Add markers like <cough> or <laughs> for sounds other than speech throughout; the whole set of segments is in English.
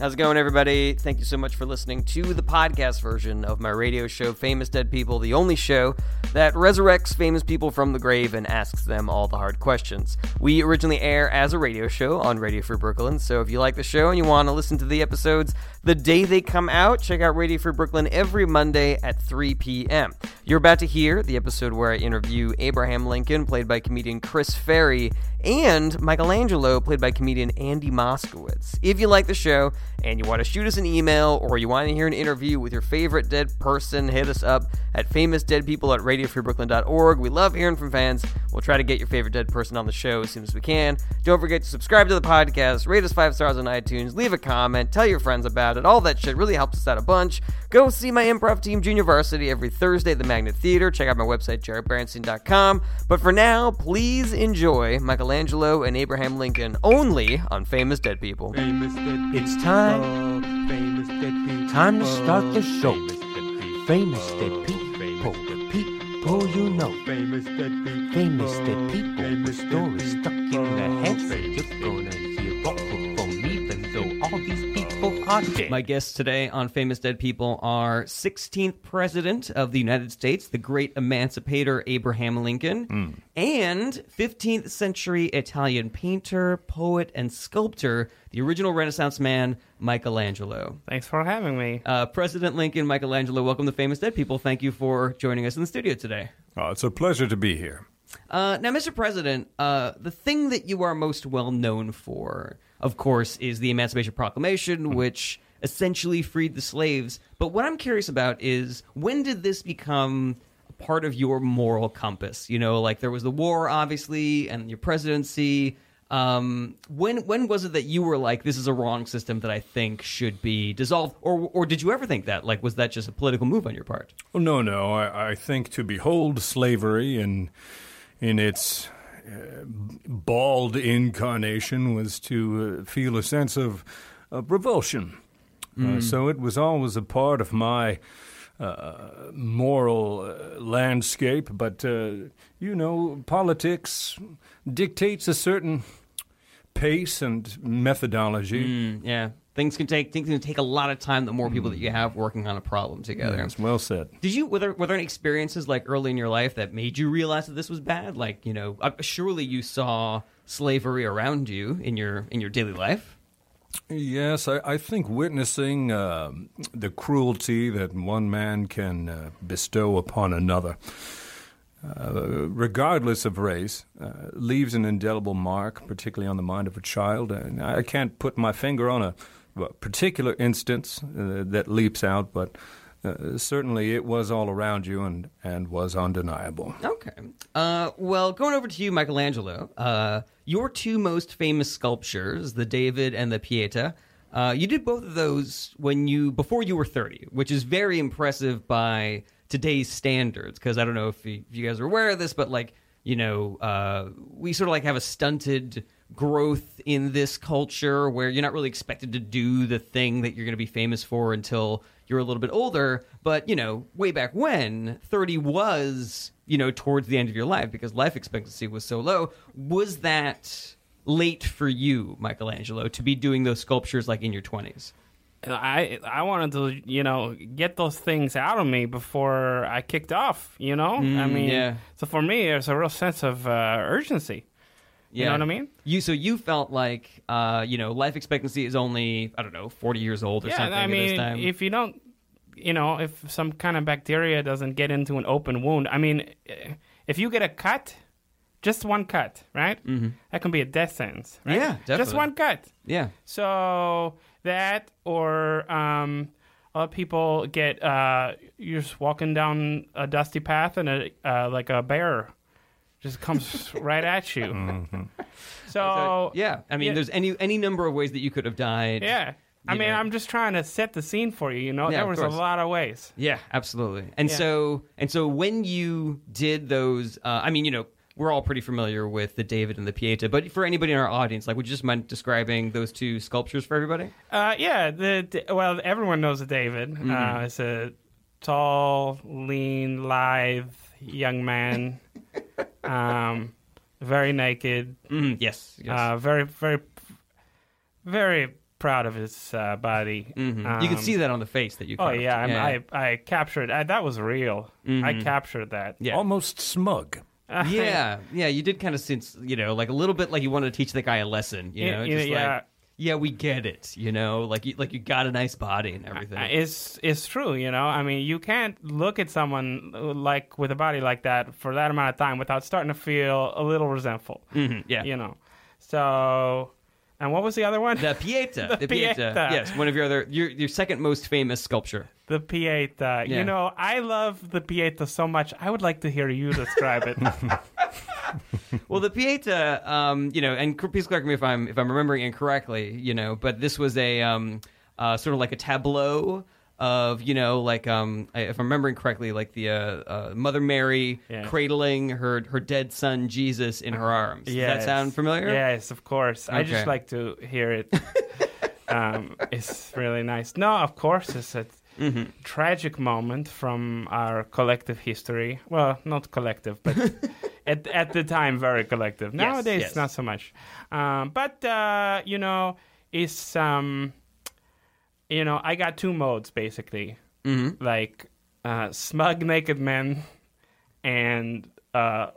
How's it going, everybody? Thank you so much for listening to the podcast version of my radio show, Famous Dead People, the only show that resurrects famous people from the grave and asks them all the hard questions. We originally air as a radio show on Radio Free Brooklyn, so if you like the show and you want to listen to the episodes the day they come out, check out Radio Free Brooklyn every Monday at 3 p.m. You're about to hear the episode where I interview Abraham Lincoln, played by comedian Chris Ferry, and Michelangelo, played by comedian Andy Moskowitz. If you like the show and you want to shoot us an email or you want to hear an interview with your favorite dead person, hit us up at famousdeadpeople at radiofreebrooklyn.org. We love hearing from fans. We'll try to get your favorite dead person on the show as soon as we can. Don't forget to subscribe to the podcast, rate us five stars on iTunes, leave a comment, tell your friends about it. All that shit really helps us out a bunch. Go see my improv team, Junior Varsity, every Thursday at the Magnet Theater. Check out my website, jaredbernstein.com. But for now, please enjoy Michelangelo and Abraham Lincoln only on Famous Dead People. Famous dead It's time. people. Famous dead people. Time to start the show. Famous Famous dead dead people. people. People you know. Famous dead people. Famous dead people. Famous stories stuck in their heads. Famous You're gonna hear all from even though all these people are. My guests today on Famous Dead People are 16th President of the United States, the great emancipator Abraham Lincoln, and 15th century Italian painter, poet, and sculptor, the original Renaissance man, Michelangelo. Thanks for having me. Uh, President Lincoln, Michelangelo, welcome to Famous Dead People. Thank you for joining us in the studio today. Oh, it's a pleasure to be here. Uh, now, Mr. President, uh, the thing that you are most well known for, of course, is the Emancipation Proclamation, which essentially freed the slaves. But what I'm curious about is when did this become a part of your moral compass? You know, like there was the war, obviously, and your presidency. Um, when when was it that you were like, this is a wrong system that I think should be dissolved, or or did you ever think that? Like, was that just a political move on your part? Oh, no, no. I, I think to behold slavery in, in its bald incarnation was to uh, feel a sense of, of revulsion. Uh, so it was always a part of my uh, moral uh, landscape. But, uh, you know, politics dictates a certain pace and methodology. Mm, yeah, things can take things can take a lot of time. The more people that you have working on a problem together. Yes, well said. Did you were there, were there any experiences like early in your life that made you realize that this was bad? Like you know, uh, surely you saw slavery around you in your in your daily life. Yes, I, I think witnessing uh, the cruelty that one man can uh, bestow upon another, uh, regardless of race, uh, leaves an indelible mark, particularly on the mind of a child. And I can't put my finger on a particular instance uh, that leaps out, but uh, certainly it was all around you and, and was undeniable. Okay. Uh, well, going over to you, Michelangelo. Uh, your two most famous sculptures, the David and the Pieta. Uh, you did both of those when you before you were thirty, which is very impressive by today's standards. Because I don't know if you, if you guys are aware of this, but like you know, uh, we sort of like have a stunted growth in this culture where you're not really expected to do the thing that you're going to be famous for until you're a little bit older. But, you know, way back when, 30 was, you know, towards the end of your life because life expectancy was so low. Was that late for you, Michelangelo, to be doing those sculptures like in your 20s? I I wanted to you know get those things out of me before I kicked off. You know, I Mm, mean, yeah. so for me, there's a real sense of uh, urgency. You know what I mean? You so you felt like uh, you know, life expectancy is only I don't know, 40 years old or Yeah, something I at this mean, time. if you don't, you know, if some kind of bacteria doesn't get into an open wound, I mean, if you get a cut, just one cut, right? Mm-hmm. That can be a death sentence. Right? Yeah, Just one cut. yeah. So that, or um, other people get uh, you're just walking down a dusty path and a uh, like a bear just comes right at you. <laughs> So, So, yeah, I mean, yeah. there's any any number of ways that you could have died. yeah. I mean, know. I'm just trying to set the scene for you. You know, Yeah, there was a lot of ways. Yeah, absolutely. And Yeah. so and so when you did those, uh, I mean, you know, we're all pretty familiar with the David and the Pieta, but for anybody in our audience, like, would you just mind describing those two sculptures for everybody? Uh, yeah, the, the- well, everyone knows a David. Mm-hmm. Uh, it's a tall, lean, lithe young man, um, very naked, Mm, yes, yes. uh, very, very, very proud of his uh, body. you can Um, see that on the face that you. Oh carved. yeah, I'm, I I captured I, that was real. I captured that. Yeah. Almost smug. <laughs> yeah, yeah. You did kind of sense, you know, like a little bit like you wanted to teach the guy a lesson. You know, yeah, just yeah. like, yeah, we get it. You know, like you, like you got a nice body and everything. It's it's true, you know. I mean, you can't look at someone uh, like with a body like that for that amount of time without starting to feel a little resentful. Mhm, yeah. You know. So, and what was the other one? The <laughs> Pieta, The the, Pieta. Pieta. yes, one of your other, your your second most famous sculpture. The Pieta. Yeah. You know, I love the Pieta so much. I would like to hear you describe it. <laughs> <laughs> Well, the Pieta, um, you know, and please correct me if I'm if I'm remembering incorrectly, you know, but this was a um, uh, sort of like a tableau of you know, like um, if I'm remembering correctly, like the uh, uh, Mother Mary Yeah. cradling her her dead son Jesus in her arms. Does that Yes. sound familiar? Yes, of course. I just like to hear it. <laughs> um, it's really nice. No, of course, it's a Mm-hmm. tragic moment from our collective history. Well, not collective, but <laughs> at at the time, very collective. Nowadays, yes. not so much. Um, but uh, you know, it's um, you know, I got two modes basically, Mm-hmm. like uh, smug naked men and uh,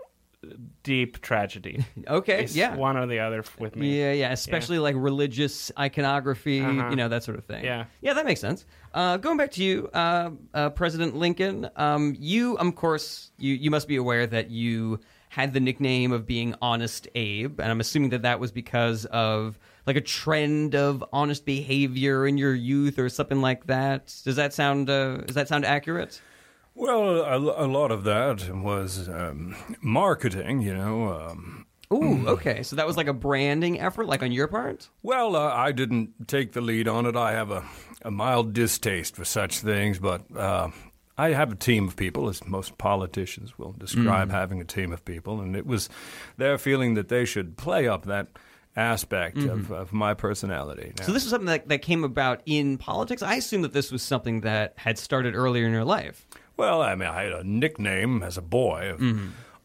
deep tragedy. <laughs> Okay. It's yeah. one or the other with me. Yeah, yeah, especially like religious iconography, Uh-huh. you know, that sort of thing. Yeah. yeah, that makes sense. Uh, going back to you, uh, uh, President Lincoln, um, you, of course, you you must be aware that you had the nickname of being Honest Abe, and I'm assuming that that was because of like a trend of honest behavior in your youth or something like that. Does that sound uh, does that sound accurate? Well, a, a lot of that was um, marketing, you know. Um, Ooh, okay. So that was like a branding effort, like on your part. well, uh, I didn't take the lead on it. I have a, a mild distaste for such things, but uh, I have a team of people, as most politicians will describe having a team of people, and it was their feeling that they should play up that aspect of, of my personality. Now, So this was something that, that came about in politics. I assume that this was something that had started earlier in your life. Well, I mean, I had a nickname as a boy of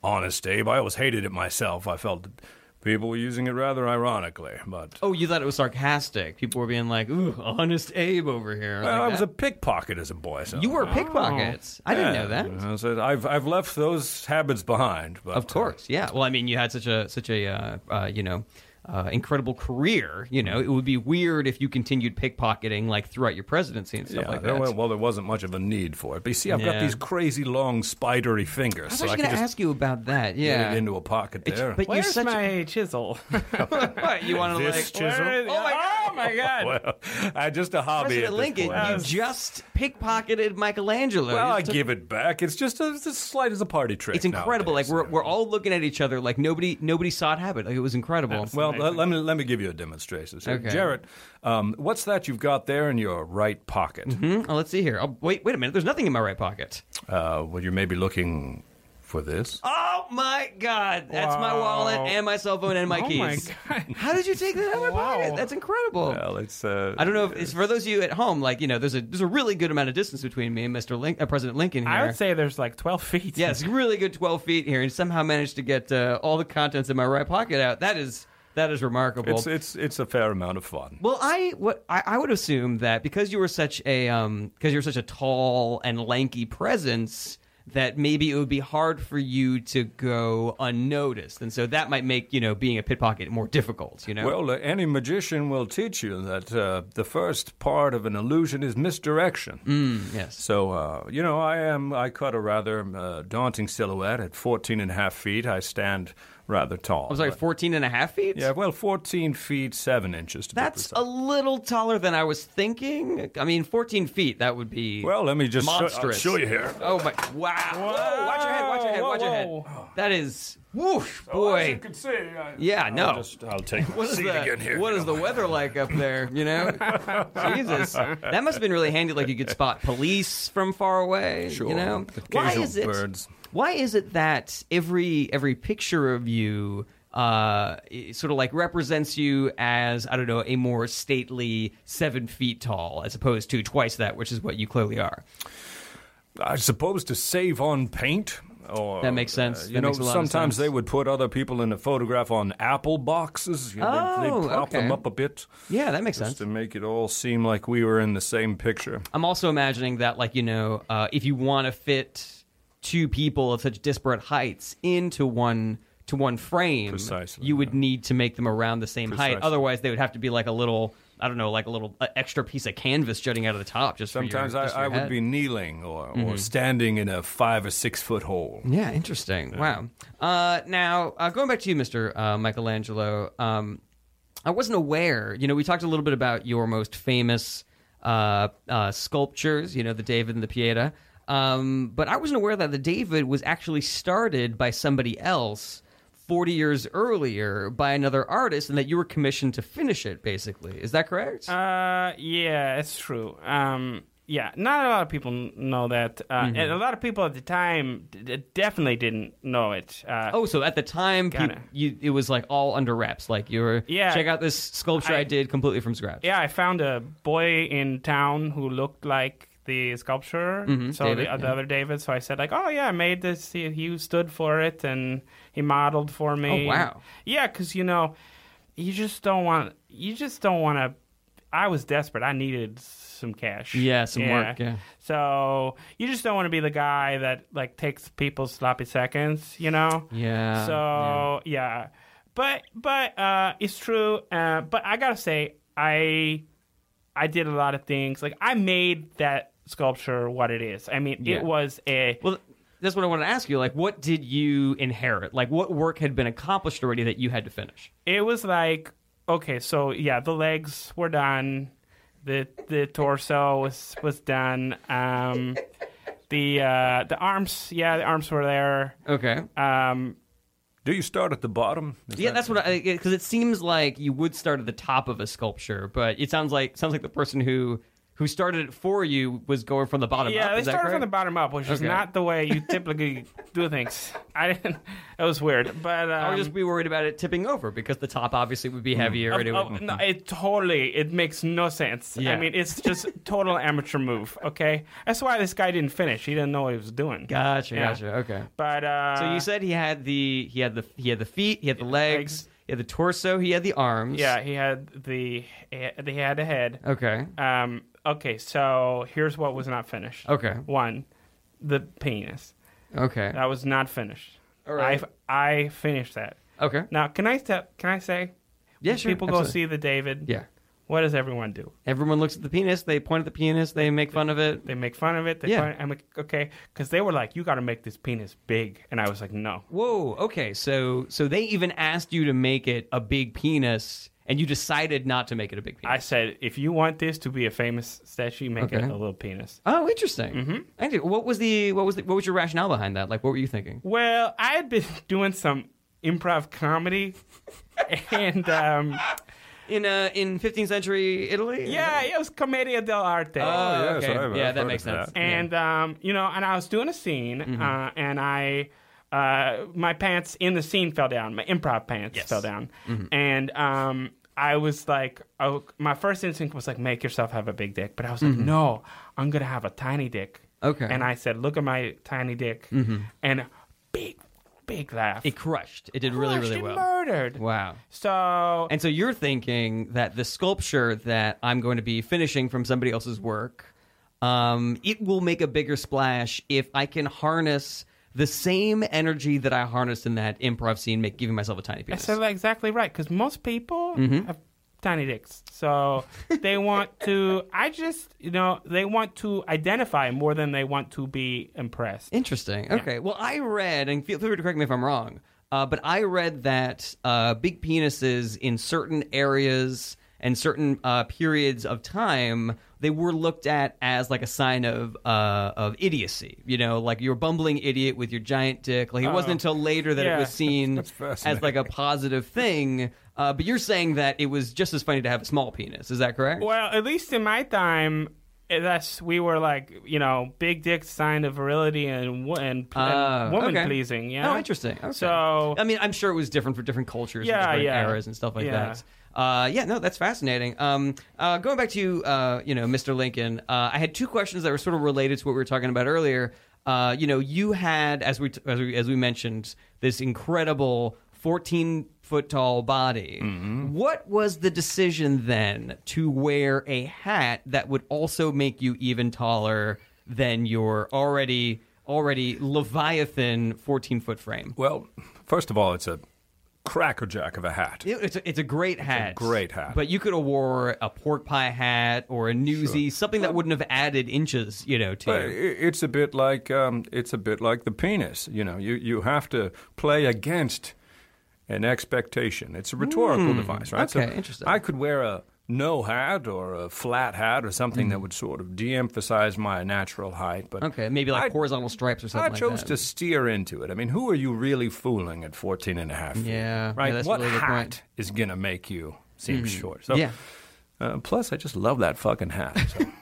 Honest Abe. I always hated it myself. I felt that people were using it rather ironically, but. Oh, you thought it was sarcastic. People were being like, "Ooh, honest Abe over here." Well, like I was that. a pickpocket as a boy. So. You were pickpockets. I didn't Yeah, know that. know, so I've I've left those habits behind. But, Of course, yeah. Well, I mean, you had such a such a uh, uh, you know uh, incredible career. You know, it would be weird if you continued pickpocketing like throughout your presidency and stuff yeah, like that. well, well, there wasn't much of a need for it. But you see, I've Yeah. got these crazy long spidery I fingers, was so I actually going to ask you about that. get Yeah, it into a pocket It's- there. but you're Where's such my chisel? <laughs> what you want to like. chisel? Where is- Oh my <laughs> God. Oh my god! well, I just a hobby. President at this Lincoln, point. you just pickpocketed Michelangelo. Well, I took- give it back. It's just a, it's as slight as a party trick. It's incredible. nowadays, like we're you we're all looking at each other like nobody nobody saw it happen. Like it was incredible. Well, amazing. Let, let me let me give you a demonstration. So, Okay. Jared, um, what's that you've got there in your right pocket? Hmm? Oh, let's see here. Oh, wait, wait a minute. There's nothing in my right pocket. Uh, well, you're maybe looking for this. Oh my God! That's my wallet and my cell phone and my oh keys. my god! <laughs> How did you take that out of my Wow. pocket? That's incredible. Well, it's. Uh, I don't know if it's for those of you at home. Like you know, there's a there's a really good amount of distance between me and Mr. Link, uh, President Lincoln here. I would say there's like 12 feet. yes, really good 12 feet here, and somehow managed to get uh, all the contents in my right pocket out. That is that is remarkable. It's it's it's a fair amount of fun. Well, I what I, I would assume that because you were such a um because you were such a tall and lanky presence that maybe it would be hard for you to go unnoticed, and so that might make you know being a pickpocket more difficult. You know. Well, uh, any magician will teach you that uh, the first part of an illusion is misdirection. Mm, yes. So, uh, you know, I am. I cut a rather uh, daunting silhouette at 14 and a half feet. I stand rather tall. I was like but- 14 and a half feet. yeah, well, 14 feet 7 inches to That's a little taller than I was thinking. I mean, 14 feet. That would be Well, let me just show, monstrous. show you here. Oh my! Wow! Whoa, watch your head! Watch your head! Watch your head! That is whoosh, boy. can see, I, Yeah, no. I'll, just, I'll take What my seat the again here. what is the weather like up there? You know, <laughs> Jesus, that must have been really handy. Like you could spot police from far away. Sure. You know, why is it? birds. Why is it that every every picture of you uh, sort of like represents you as I don't know a more stately seven feet tall as opposed to twice that, which is what you clearly are. I suppose to save on paint. Or, That makes sense. uh, That you know, makes a sometimes sense. they would put other people in a photograph on apple boxes. You know, Oh, they'd prop them up a bit Yeah, that makes just sense. to make it all seem like we were in the same picture. I'm also imagining that, like, you know, uh, if you want to fit two people of such disparate heights into one to one frame, Precisely, you would yeah. need to make them around the same height. Otherwise, they would have to be like a little, I don't know, like a little uh, extra piece of canvas jutting out of the top. Just for your- Sometimes just I, I would be kneeling or, Mm-hmm. or standing in a five or six foot hole. Yeah, interesting. Wow. Uh, now, uh, going back to you, Mr. Uh, Michelangelo, um, I wasn't aware. You know, we talked a little bit about your most famous uh, uh, sculptures, you know, the David and the Pieta. Um, but I wasn't aware that the David was actually started by somebody else 40 years earlier by another artist and that you were commissioned to finish it, basically. Is that correct? Uh, yeah, it's true. Um, yeah, not a lot of people know that, uh, Mm-hmm. and a lot of people at the time d- definitely didn't know it. Uh, Oh, so at the time, you, it was like all under wraps. Like you were, Yeah. check out this sculpture I, I- did completely from scratch. yeah, I found a boy in town who looked like the sculpture. Mhm, so David, the, uh, the yeah. other David. So I said like, oh yeah, I made this. He, he stood for it and he modeled for me. Oh, wow. Yeah, because you know, you just don't want. You just don't want to. I was desperate. I needed some cash. Yeah, some work, yeah. So you just don't want to be the guy that like takes people's sloppy seconds. You know. Yeah. So yeah, but but uh, it's true. Uh, but I gotta say, I I did a lot of things. Like I made that sculpture what it is. I mean, Yeah. it was a Well, that's what I want to ask you. Like, what did you inherit? Like, what work had been accomplished already that you had to finish? it was like okay, so yeah, the legs were done, the the torso was was done, um, the uh, the arms, yeah, the arms were there. Okay. Um, Do you start at the bottom? Is Yeah, that- that's what I because it seems like you would start at the top of a sculpture, but it sounds like sounds like the person who who started it for you was going from the bottom yeah, up. Yeah, they Is that started from the bottom up, which is not the way you typically <laughs> do things. I didn't. It was weird, but um, I would just be worried about it tipping over because the top obviously would be heavier. and it Oh, would- no, it totally it makes no sense. Yeah. I mean, it's just <laughs> total amateur move. Okay, that's why this guy didn't finish. He didn't know what he was doing. Gotcha, Yeah. gotcha. Okay. But uh, So you said he had the he had the he had the feet, he had the legs, legs. he had the torso, he had the arms. yeah, he had the he had a head. Okay. Um, okay, so here's what was not finished. Okay. One, the penis Okay. that was not finished. All right. I I finished that. Okay. Now, can I step? Can I say? Yeah, sure. People go see the David. Yeah. What does everyone do? Everyone looks at the penis. They point at the penis. They make fun of it. They make fun of it. They Yeah. point, I'm like, okay, because they were like, "You got to make this penis big," and I was like, "No." Whoa. Okay. So so they even asked you to make it a big penis, and you decided not to make it a big penis. I said, if you want this to be a famous statue, make it Okay. a little penis. oh, interesting. Mm-hmm. Actually, what was the what was the, what was your rationale behind that? Like, what were you thinking? Well, I had been <laughs> doing some improv comedy, <laughs> and um, In uh in 15th century Italy. yeah, it was commedia dell'arte. Oh, yes, okay. I've- yeah, I've that heard makes of sense. that. and um, you know, and I was doing a scene, Mm-hmm. uh, and I, uh, my pants in the scene fell down. My improv pants Yes. fell down, Mm-hmm. and um, I was like, oh, my first instinct was like, make yourself have a big dick, but I was like, no, I'm gonna have a tiny dick. Mm-hmm. Okay. Mm-hmm. and I said, look at my tiny dick, and big, big laugh. it crushed. It did really Crushed, really it well. Murdered. Wow. So And so you're thinking that the sculpture that I'm going to be finishing from somebody else's work, um, it will make a bigger splash if I can harness the same energy that I harnessed in that improv scene, make giving myself a tiny penis. That's exactly right. Because most people Mm-hmm. have tiny dicks, so <laughs> they want to. I just, you know, they want to identify more than they want to be impressed. Interesting. Okay. Well, I read, and feel free to correct me if I'm wrong, uh, but I read that uh, big penises in certain areas and certain uh, periods of time they were looked at as like a sign of uh, of idiocy. You know, like you're a bumbling idiot with your giant dick. Like it wasn't until later that it was <laughs> seen That's as like a positive thing. Uh, but you're saying that it was just as funny to have a small penis. Is that correct? Well, at least in my time. eh, That's we were like you know big dick sign of virility and and, and woman okay. pleasing yeah Oh, interesting. Okay. So- I mean, I'm sure it was different for different cultures, Yeah, and different yeah. eras, and stuff like Yeah. that. Uh, yeah, no, that's fascinating. Um, uh, going back to uh, you know, Mr. Lincoln, uh, I had two questions that were sort of related to what we were talking about earlier. uh, you know, you had as we as we, as we mentioned this incredible 14 foot tall body. What was the decision then to wear a hat that would also make you even taller than your already already leviathan 14 foot frame? Well, first of all, it's a crackerjack of a hat. It- It's a, it's a great hat. great hat. But you could have wore a pork pie hat or a newsie, something that wouldn't have added inches, you know, to But i- you. it's a bit like um, it's a bit like the penis. You know, you you have to play against an expectation. It's a rhetorical device, right? Hmm. okay, interesting. I could wear a no hat or a flat hat or something Hmm. that would sort of de-emphasize my natural height. But Okay, maybe like I- horizontal stripes or something I chose like that. to steer into it. I mean, who are you really fooling at 14 and a half feet? Yeah, Right? yeah, that's what really hat. Is going to make you seem short? So, yeah. uh, plus, I just love that fucking hat. So. <laughs>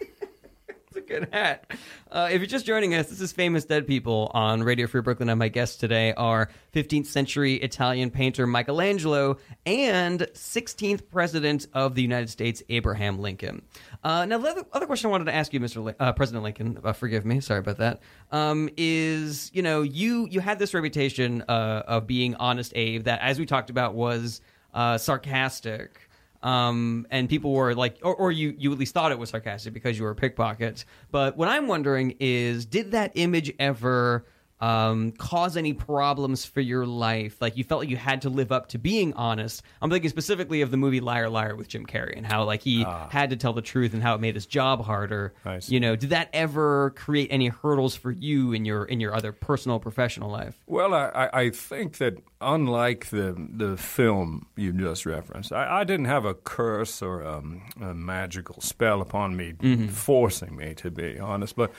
Good hat. Uh, if you're just joining us, this is Famous Dead People on Radio Free Brooklyn, and my guests today are 15th century Italian painter Michelangelo and 16th President of the United States, Abraham Lincoln. Uh, now, the other, question I wanted to ask you, Mr. Lin- uh, President Lincoln, uh, forgive me, sorry about that, um, is you know you you had this reputation uh, of being honest, Abe, that as we talked about was uh, sarcastic um, and people were like, or, or you you at least thought it was sarcastic because you were a pickpocket. But what I'm wondering is, did that image ever um, cause any problems for your life? Like you felt like you had to live up to being honest. I'm thinking specifically of the movie Liar Liar with Jim Carrey and how like he had to tell the truth and how it made his job harder. You know, did that ever create any hurdles for you in your in your other personal professional life? Well, I, I think that unlike the the film you just referenced, I, I didn't have a curse or um, a magical spell upon me forcing me to be honest, but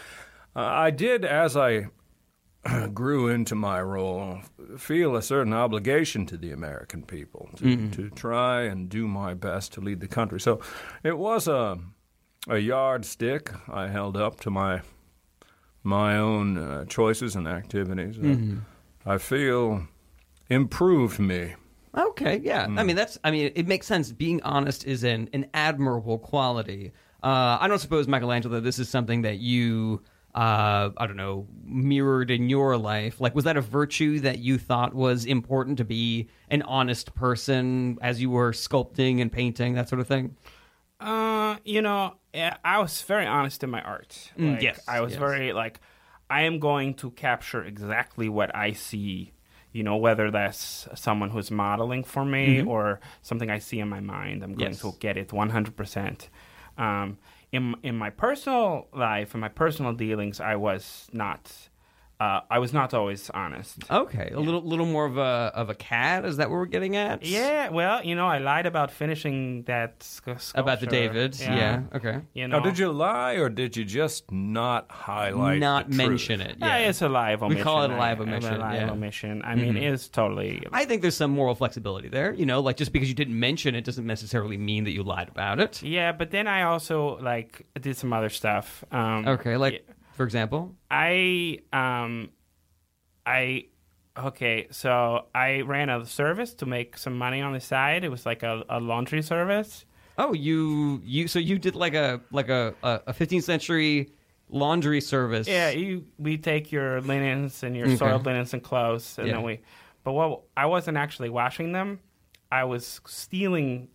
uh, I did as I <clears throat> grew into my role feel a certain obligation to the American people to, to try and do my best to lead the country. So it was a a yardstick I held up to my my own uh, choices and activities. Uh, I feel improved me. Okay, yeah. I mean, that's. I mean, it makes sense. Being honest is an an admirable quality. Uh, I don't suppose Michelangelo. This is something that you, uh, I don't know, mirrored in your life. Like, was that a virtue that you thought was important to be an honest person as you were sculpting and painting, that sort of thing? Uh, you know, eh, I was very honest in my art. Mm, yes, I was yes. very like, I am going to capture exactly what I see. You know, whether that's someone who's modeling for me or something I see in my mind, I'm going Mm-hmm. Yes. to get it 100. percent Um, in in my personal life, in my personal dealings, I was not. Uh, I was not always honest. Okay, a little little more of a of a cat. Is that what we're getting at? Yeah, well, you know, I lied about finishing that sc- sculpture. About the David. Yeah. Okay. You know, Now, did you lie or did you just not highlight? Not the truth? mention it. Yeah, Yeah. it's a live omission. We call it a I- live omission, A live yeah. Mm-hmm. omission. I mean, it's totally. I think there's some moral flexibility there. You know, like just because you didn't mention it doesn't necessarily mean that you lied about it. yeah, but then I also like did some other stuff. Um, Okay, like for example. I um, I okay. So I ran a service to make some money on the side. It was like a, a laundry service. Oh, you you so you did like a like a a a 15th century laundry service. Yeah, you we take your linens and your Okay. soiled linens and clothes, and Yeah. then we. But what I wasn't actually washing them. I was stealing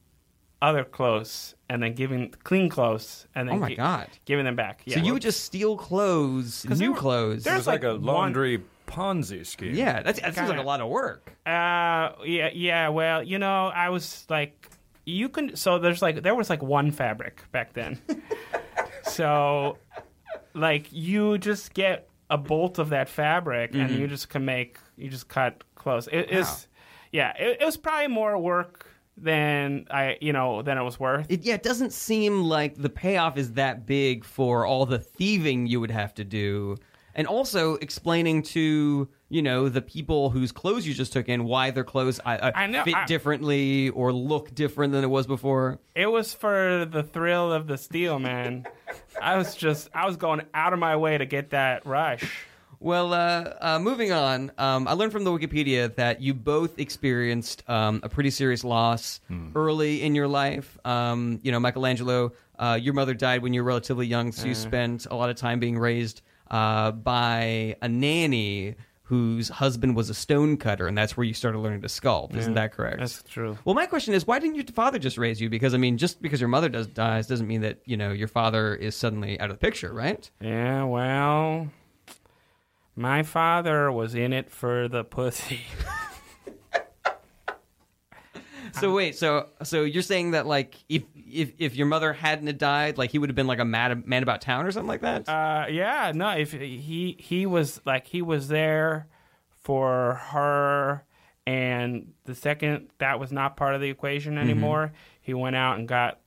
other clothes and then giving clean clothes and then Oh my gi- God. giving them back. Yeah. So you would just steal clothes, new were- clothes. It There's was like, like a one- laundry Ponzi scheme. yeah, that's, that seems like a lot of work. Uh, yeah, yeah. Well, you know, I was like, you can. So there's like there was like one fabric back then. <laughs> so, like, you just get a bolt of that fabric and you just can make you just cut clothes. It is, yeah. It, it was probably more work than I, you know, than it was worth. It, yeah, it doesn't seem like the payoff is that big for all the thieving you would have to do. And also explaining to, you know, the people whose clothes you just took in why their clothes uh, I know, fit I- differently or look different than it was before. It was for the thrill of the steal, man. <laughs> I was just, I was going out of my way to get that rush. Well, uh, uh, moving on, um, I learned from the Wikipedia that you both experienced um, a pretty serious loss early in your life. Um, you know, Michelangelo, uh, your mother died when you were relatively young, so you spent a lot of time being raised uh, by a nanny whose husband was a stonecutter, and that's where you started learning to sculpt. Isn't that correct? That's true. Well, my question is, why didn't your father just raise you? Because I mean, just because your mother does dies doesn't mean that you know your father is suddenly out of the picture, right? Yeah, well, my father was in it for the pussy. <laughs> So wait, so so you're saying that like if if if your mother hadn't have died, like he would have been like a mad man about town or something like that? Uh, yeah, no, if he he was like he was there for her, and the second that was not part of the equation Mm-hmm. anymore, he went out and got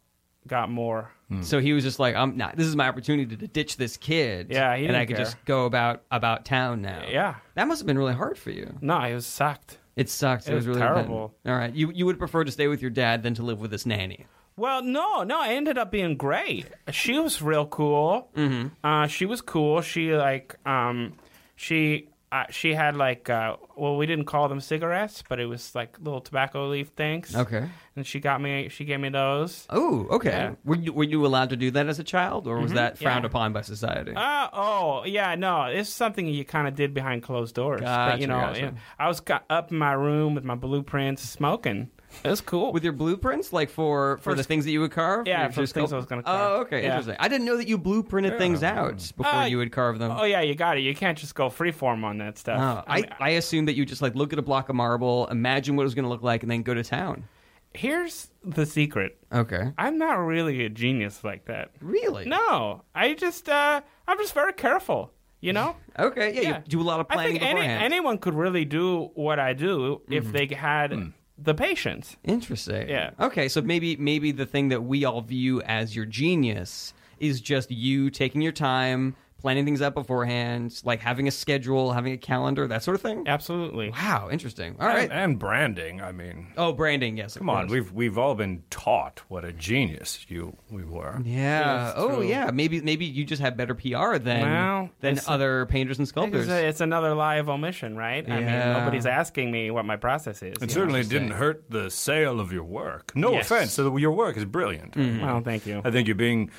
got more. So he was just like, I'm not. This is my opportunity to ditch this kid. Yeah, he and I didn't could care. just go about about town now. Yeah, that must have been really hard for you. no, he was sucked. It sucked. It, It was, was really bad. terrible. All right, you you would prefer to stay with your dad than to live with this nanny. Well, no, no, it ended up being great. She was real cool. Mm-hmm. Uh, she was cool. She like, um, she uh, she had like, uh, well, we didn't call them cigarettes, but it was like little tobacco leaf things. Okay. And she got me, she gave me those. Oh, okay. Yeah. Mm-hmm. Were you were you allowed to do that as a child, or was that frowned yeah. upon by society? Uh, oh, yeah, no, it's something you kind of did behind closed doors. but you know, gotcha. yeah, I was up in my room with my blueprints, smoking. Was cool. with your blueprints, like for for, For the s- things that you would carve. Yeah, for the things I was gonna carve. Oh, okay, Yeah. interesting. I didn't know that you blueprinted things out before Uh, you would carve them. oh yeah, you got it. You can't just go freeform on that stuff. Oh, I I, mean, I assumed that you just like look at a block of marble, imagine what it was going to look like, and then go to town. here's the secret. Okay. I'm not really a genius like that. Really? No, I just uh, I'm just very careful. You know, <laughs> Okay. Yeah, Yeah. You do a lot of I planning think any, beforehand. anyone could really do what I do if they had the patience. Interesting. Yeah. Okay, so maybe maybe the thing that we all view as your genius is just you taking your time, planning things out beforehand, like having a schedule, having a calendar, that sort of thing. Absolutely. Wow, interesting. All right. And, and branding. I mean, Oh, branding. Yes. of come on. We've we've all been taught what a genius you we were. Yeah. Yes, oh, true. yeah. Maybe maybe you just have better PR than Well, than other painters and sculptors. It's, a- it's another lie of omission, right? I mean, nobody's asking me what my process is. It you know? certainly didn't hurt the sale of your work. No Yes. offense, so your work is brilliant. Mm-hmm. Well, thank you. I think you're being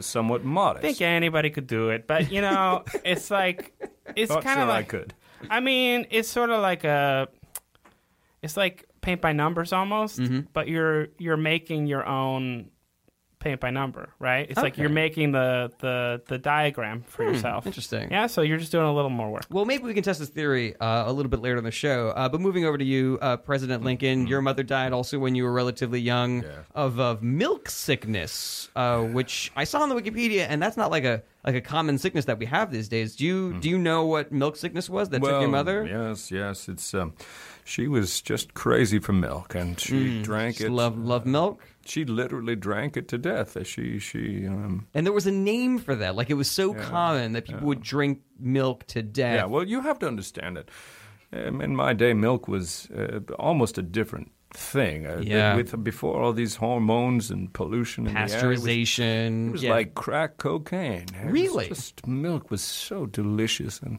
somewhat modest. I think anybody could do it, but you know, <laughs> it's like it's Not kind sure like I could. I mean, it's sort of like a, it's like paint by numbers almost, Mm-hmm. but you're you're making your own paint by number, right? It's like Okay. you're making the the the diagram for yourself. interesting. Yeah, so you're just doing a little more work. Well, maybe we can test this theory uh, a little bit later in the show. Uh, but moving over to you, uh, President Lincoln, your mother died also when you were relatively young of, of milk sickness, uh, which I saw on the Wikipedia, and that's not like a like a common sickness that we have these days. Do you do you know what milk sickness was that took your mother? Yes, yes. It's um, she was just crazy for milk, and she drank Just it. love love milk. She literally drank it to death. As she she um, And there was a name for that. Like it was so common that people would drink milk to death. yeah. Well, you have to understand it. Um, in my day, milk was uh, almost a different thing. Uh, Yeah. With before all these hormones and pollution the air, it was- pasteurization. It was yeah. like crack cocaine. It was Really? just milk was so delicious, and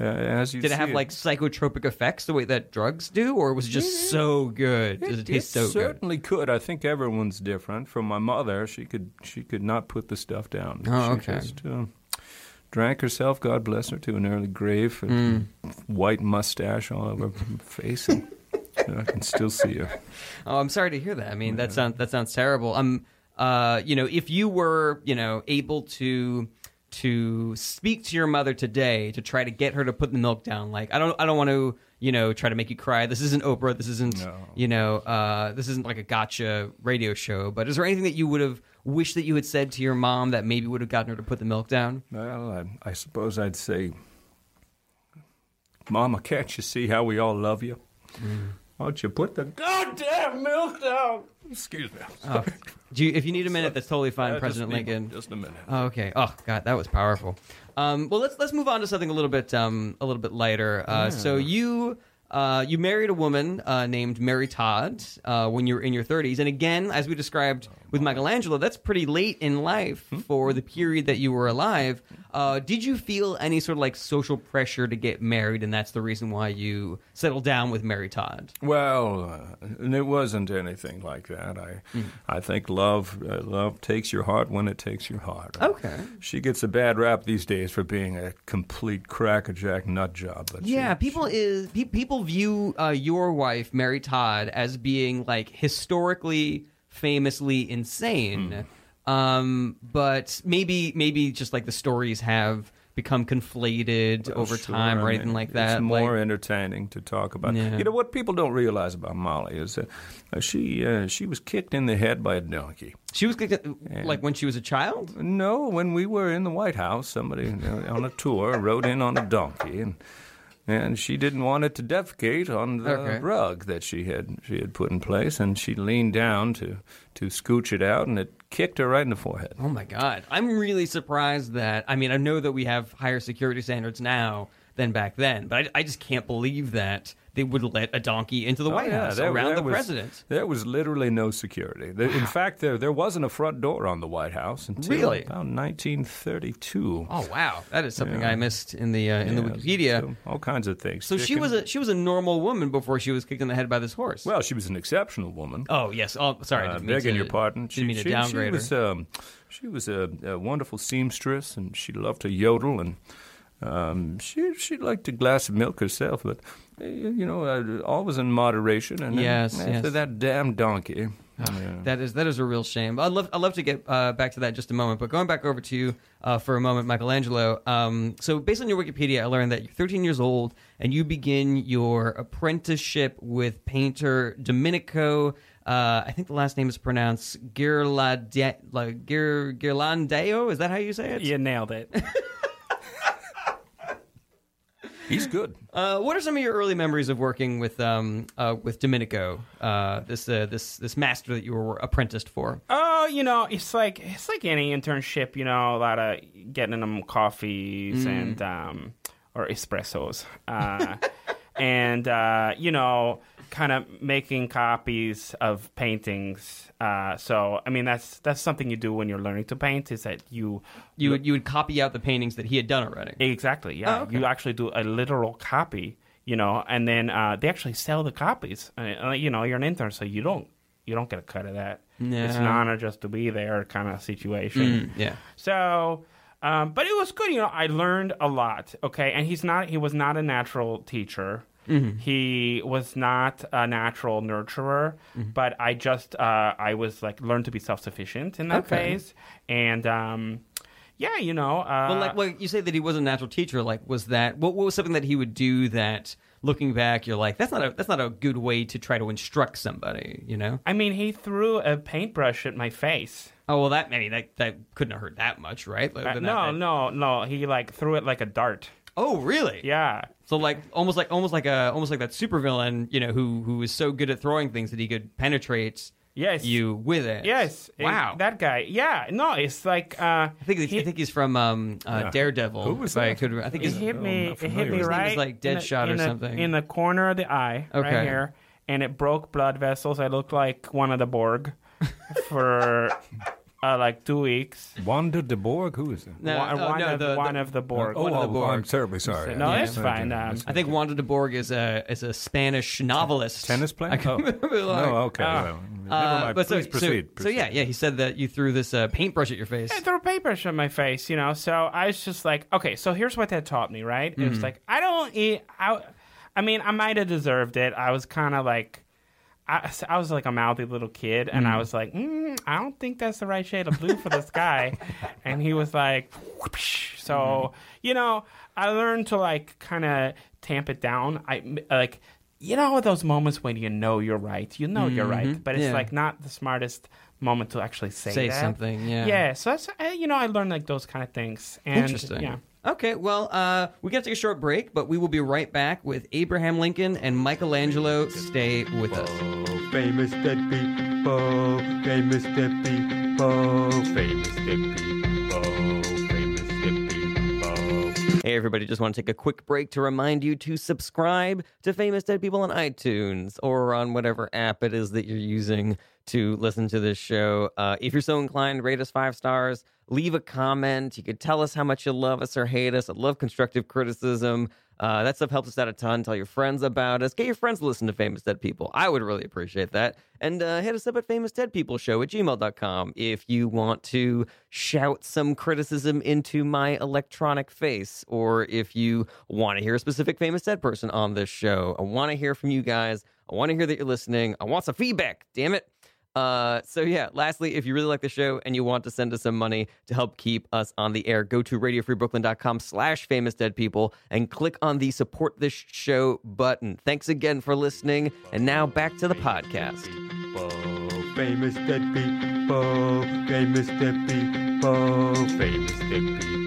uh, as you Did it have like psychotropic effects the way that drugs do, or was it just so good? Does it, taste so good? certainly could. I think everyone's different. From my mother, she could she could not put the stuff down. Oh, she okay. Just, uh, drank herself, God bless her, to an early grave. with Mm. White mustache all over her face. And, I can still see you. Oh, I'm sorry to hear that. I mean, that sounds that sounds terrible. Um, uh, you know, if you were, you know, able to to speak to your mother today to try to get her to put the milk down, like I don't, I don't want to, you know, try to make you cry. This isn't Oprah. This isn't, No. you know, uh, this isn't like a gotcha radio show. But is there anything that you would have wished that you had said to your mom that maybe would have gotten her to put the milk down? Well, I, I suppose I'd say, Mama, can't you see how we all love you? Mm. Why don't you put the goddamn milk down? Excuse me. Oh, do you, if you need a minute, that's totally fine, just President need- Lincoln. Just a minute. Oh, okay. Oh God, that was powerful. Um, well, let's let's move on to something a little bit um, a little bit lighter. Uh, So you uh, you married a woman uh, named Mary Todd uh, when you were in your 30s. And again, as we described with Michelangelo, that's pretty late in life for the period that you were alive. Uh, did you feel any sort of like social pressure to get married, and that's the reason why you settled down with Mary Todd? Well, uh, it wasn't anything like that. I, I think love, uh, love takes your heart when it takes your heart. Okay. She gets a bad rap these days for being a complete crackerjack nut job. But she- Yeah, people is pe- people view uh, your wife Mary Todd as being like historically, famously insane. Um, but maybe maybe just like the stories have become conflated over Sure, time or I anything mean, like that. It's more like, entertaining to talk about. Yeah. You know what people don't realize about Molly is that uh, she uh, she was kicked in the head by a donkey. she was kicked- like when she was a child. No, when we were in the White House, somebody on a tour rode in on a donkey and. And she didn't want it to defecate on the Okay. rug that she had she had put in place, and she leaned down to to scooch it out, and it kicked her right in the forehead. Oh my god, I'm really surprised that. I mean, I know that we have higher security standards now than back then, but I, I just can't believe that they would let a donkey into the White Oh, yeah, House there- around there the was- president. There was literally no security. There- In fact, there there wasn't a front door on the White House until Really? about 1932. Oh wow, that is something Yeah. I missed in the uh, in the Wikipedia. so all kinds of things. So she was a she was a normal woman before she was kicked in the head by this horse. well, she was an exceptional woman. oh yes. Oh, sorry. Uh, begging to- your pardon. Didn't mean to she, downgrade she was, um, she was a, a wonderful seamstress, and she loved to yodel, and um, she she liked a glass of milk herself, but uh, you know, uh, always in moderation. And Yes, after yes. that damn donkey. yeah. That is that is a real shame. I'd love I'd love to get uh, back to that in just a moment. But going back over to you uh, for a moment, Michelangelo. Um, so based on your Wikipedia, I learned that you're 13 years old and you begin your apprenticeship with painter Domenico. Uh, I think the last name is pronounced Girlade, like Girlandeo. Is that how you say it? You nailed it. <laughs> He's good. Uh, what are some of your early memories of working with um, uh, with Domenico, uh, this uh, this this master that you were apprenticed for? Oh, you know, it's like it's like any internship. You know, a lot of getting them coffees and um, or espressos, uh, <laughs> and uh, you know, kind of making copies of paintings. Uh, so, I mean, that's that's something you do when you're learning to paint. Is that you You would you would copy out the paintings that he had done already. Exactly. Yeah. Oh, okay. You actually do a literal copy, you know, and then uh, they actually sell the copies. Uh, you know, you're an intern, so you don't you don't get a cut of that. It's an honor just to be there, kind of situation. Yeah. So, um, but it was good. You know, I learned a lot. Okay, and he's not. He was not a natural teacher. Mm-hmm. He was not a natural nurturer, Mm-hmm. but I just uh, I was like learned to be self sufficient in that Okay. phase, and um, yeah, you know, uh, Well, like, well, you say that he was a natural teacher. Like, was that what, what was something that he would do that, looking back, you're like, that's not a that's not a good way to try to instruct somebody, you know? I mean, he threw a paintbrush at my face. Oh well, that maybe that that couldn't have hurt that much, right? Like, Uh, that- no, that- no, no. He like threw it like a dart. Oh, really? Yeah. So like almost like almost like a almost like that supervillain, you know, who who is so good at throwing things that he could penetrate Yes. you with it. Yes. Wow. Eh, that guy. Yeah. No, it's like uh, I think he, I think he's from um, uh, Yeah. Daredevil. Who was if I that? could. I think it he's hit me. I'm It hit me with him. His right is, like, in the- Deadshot or in the- something. in the corner of the eye, Okay. right here, and it broke blood vessels. I looked like one of the Borg <laughs> for uh, like two weeks. Wanda de Borg? Who is that? No, one, oh, one no, of, the- one the- of the Borg. oh, one of the oh, I'm terribly sorry. No, Yeah, it's okay. fine. Um, I think Wanda de Borg is a is a Spanish novelist. Tennis player? <laughs> I can't Oh. remember the line. No, okay. Ah. well, never Uh, mind. but so, Please so- proceed. So, yeah, yeah. He said that you threw this uh, paintbrush at your face. I threw a paintbrush on my face, you know. So I was just like, okay, so here's what that taught me, right? It Mm-hmm. was like I don't eat. I, I mean, I might have deserved it. I was kind of like, I, I was like a mouthy little kid, and Mm. I was like, mm, I don't think that's the right shade of blue for this guy. <laughs> and he was like, whoosh. <laughs> so Mm-hmm. you know, I learned to like kind of tamp it down. I like. You know those moments when you know you're right, you know you're right, but it's Mm-hmm. Yeah. like not the smartest moment to actually say Say that. something, yeah. Yeah, so that's uh, you know I learned like those kind of things. And, Interesting. Yeah. Okay, well, uh, we got to take a short break, but we will be right back with Abraham Lincoln and Michelangelo. Stay with us. Famous dead people, famous dead people, famous dead people, Hey, everybody, just want to take a quick break to remind you to subscribe to Famous Dead People on iTunes or on whatever app it is that you're using to listen to this show. Uh, if you're so inclined, rate us five stars, leave a comment. You could tell us how much you love us or hate us. I love constructive criticism. Uh, that stuff helps us out a ton. Tell your friends about us. Get your friends to listen to Famous Dead People. I would really appreciate that. And uh, hit us up at Famous Dead People Show at gmail.com if you want to shout some criticism into my electronic face, or if you want to hear a specific Famous Dead person on this show. I want to hear from you guys. I want to hear that you're listening. I want some feedback. Damn it. Uh, so yeah, lastly, if you really like the show and you want to send us some money to help keep us on the air, go to radiofreebrooklyn.com slash famous dead people and click on the support this show button. Thanks again for listening. And now back to the podcast. Famous dead people, famous dead people, famous dead people,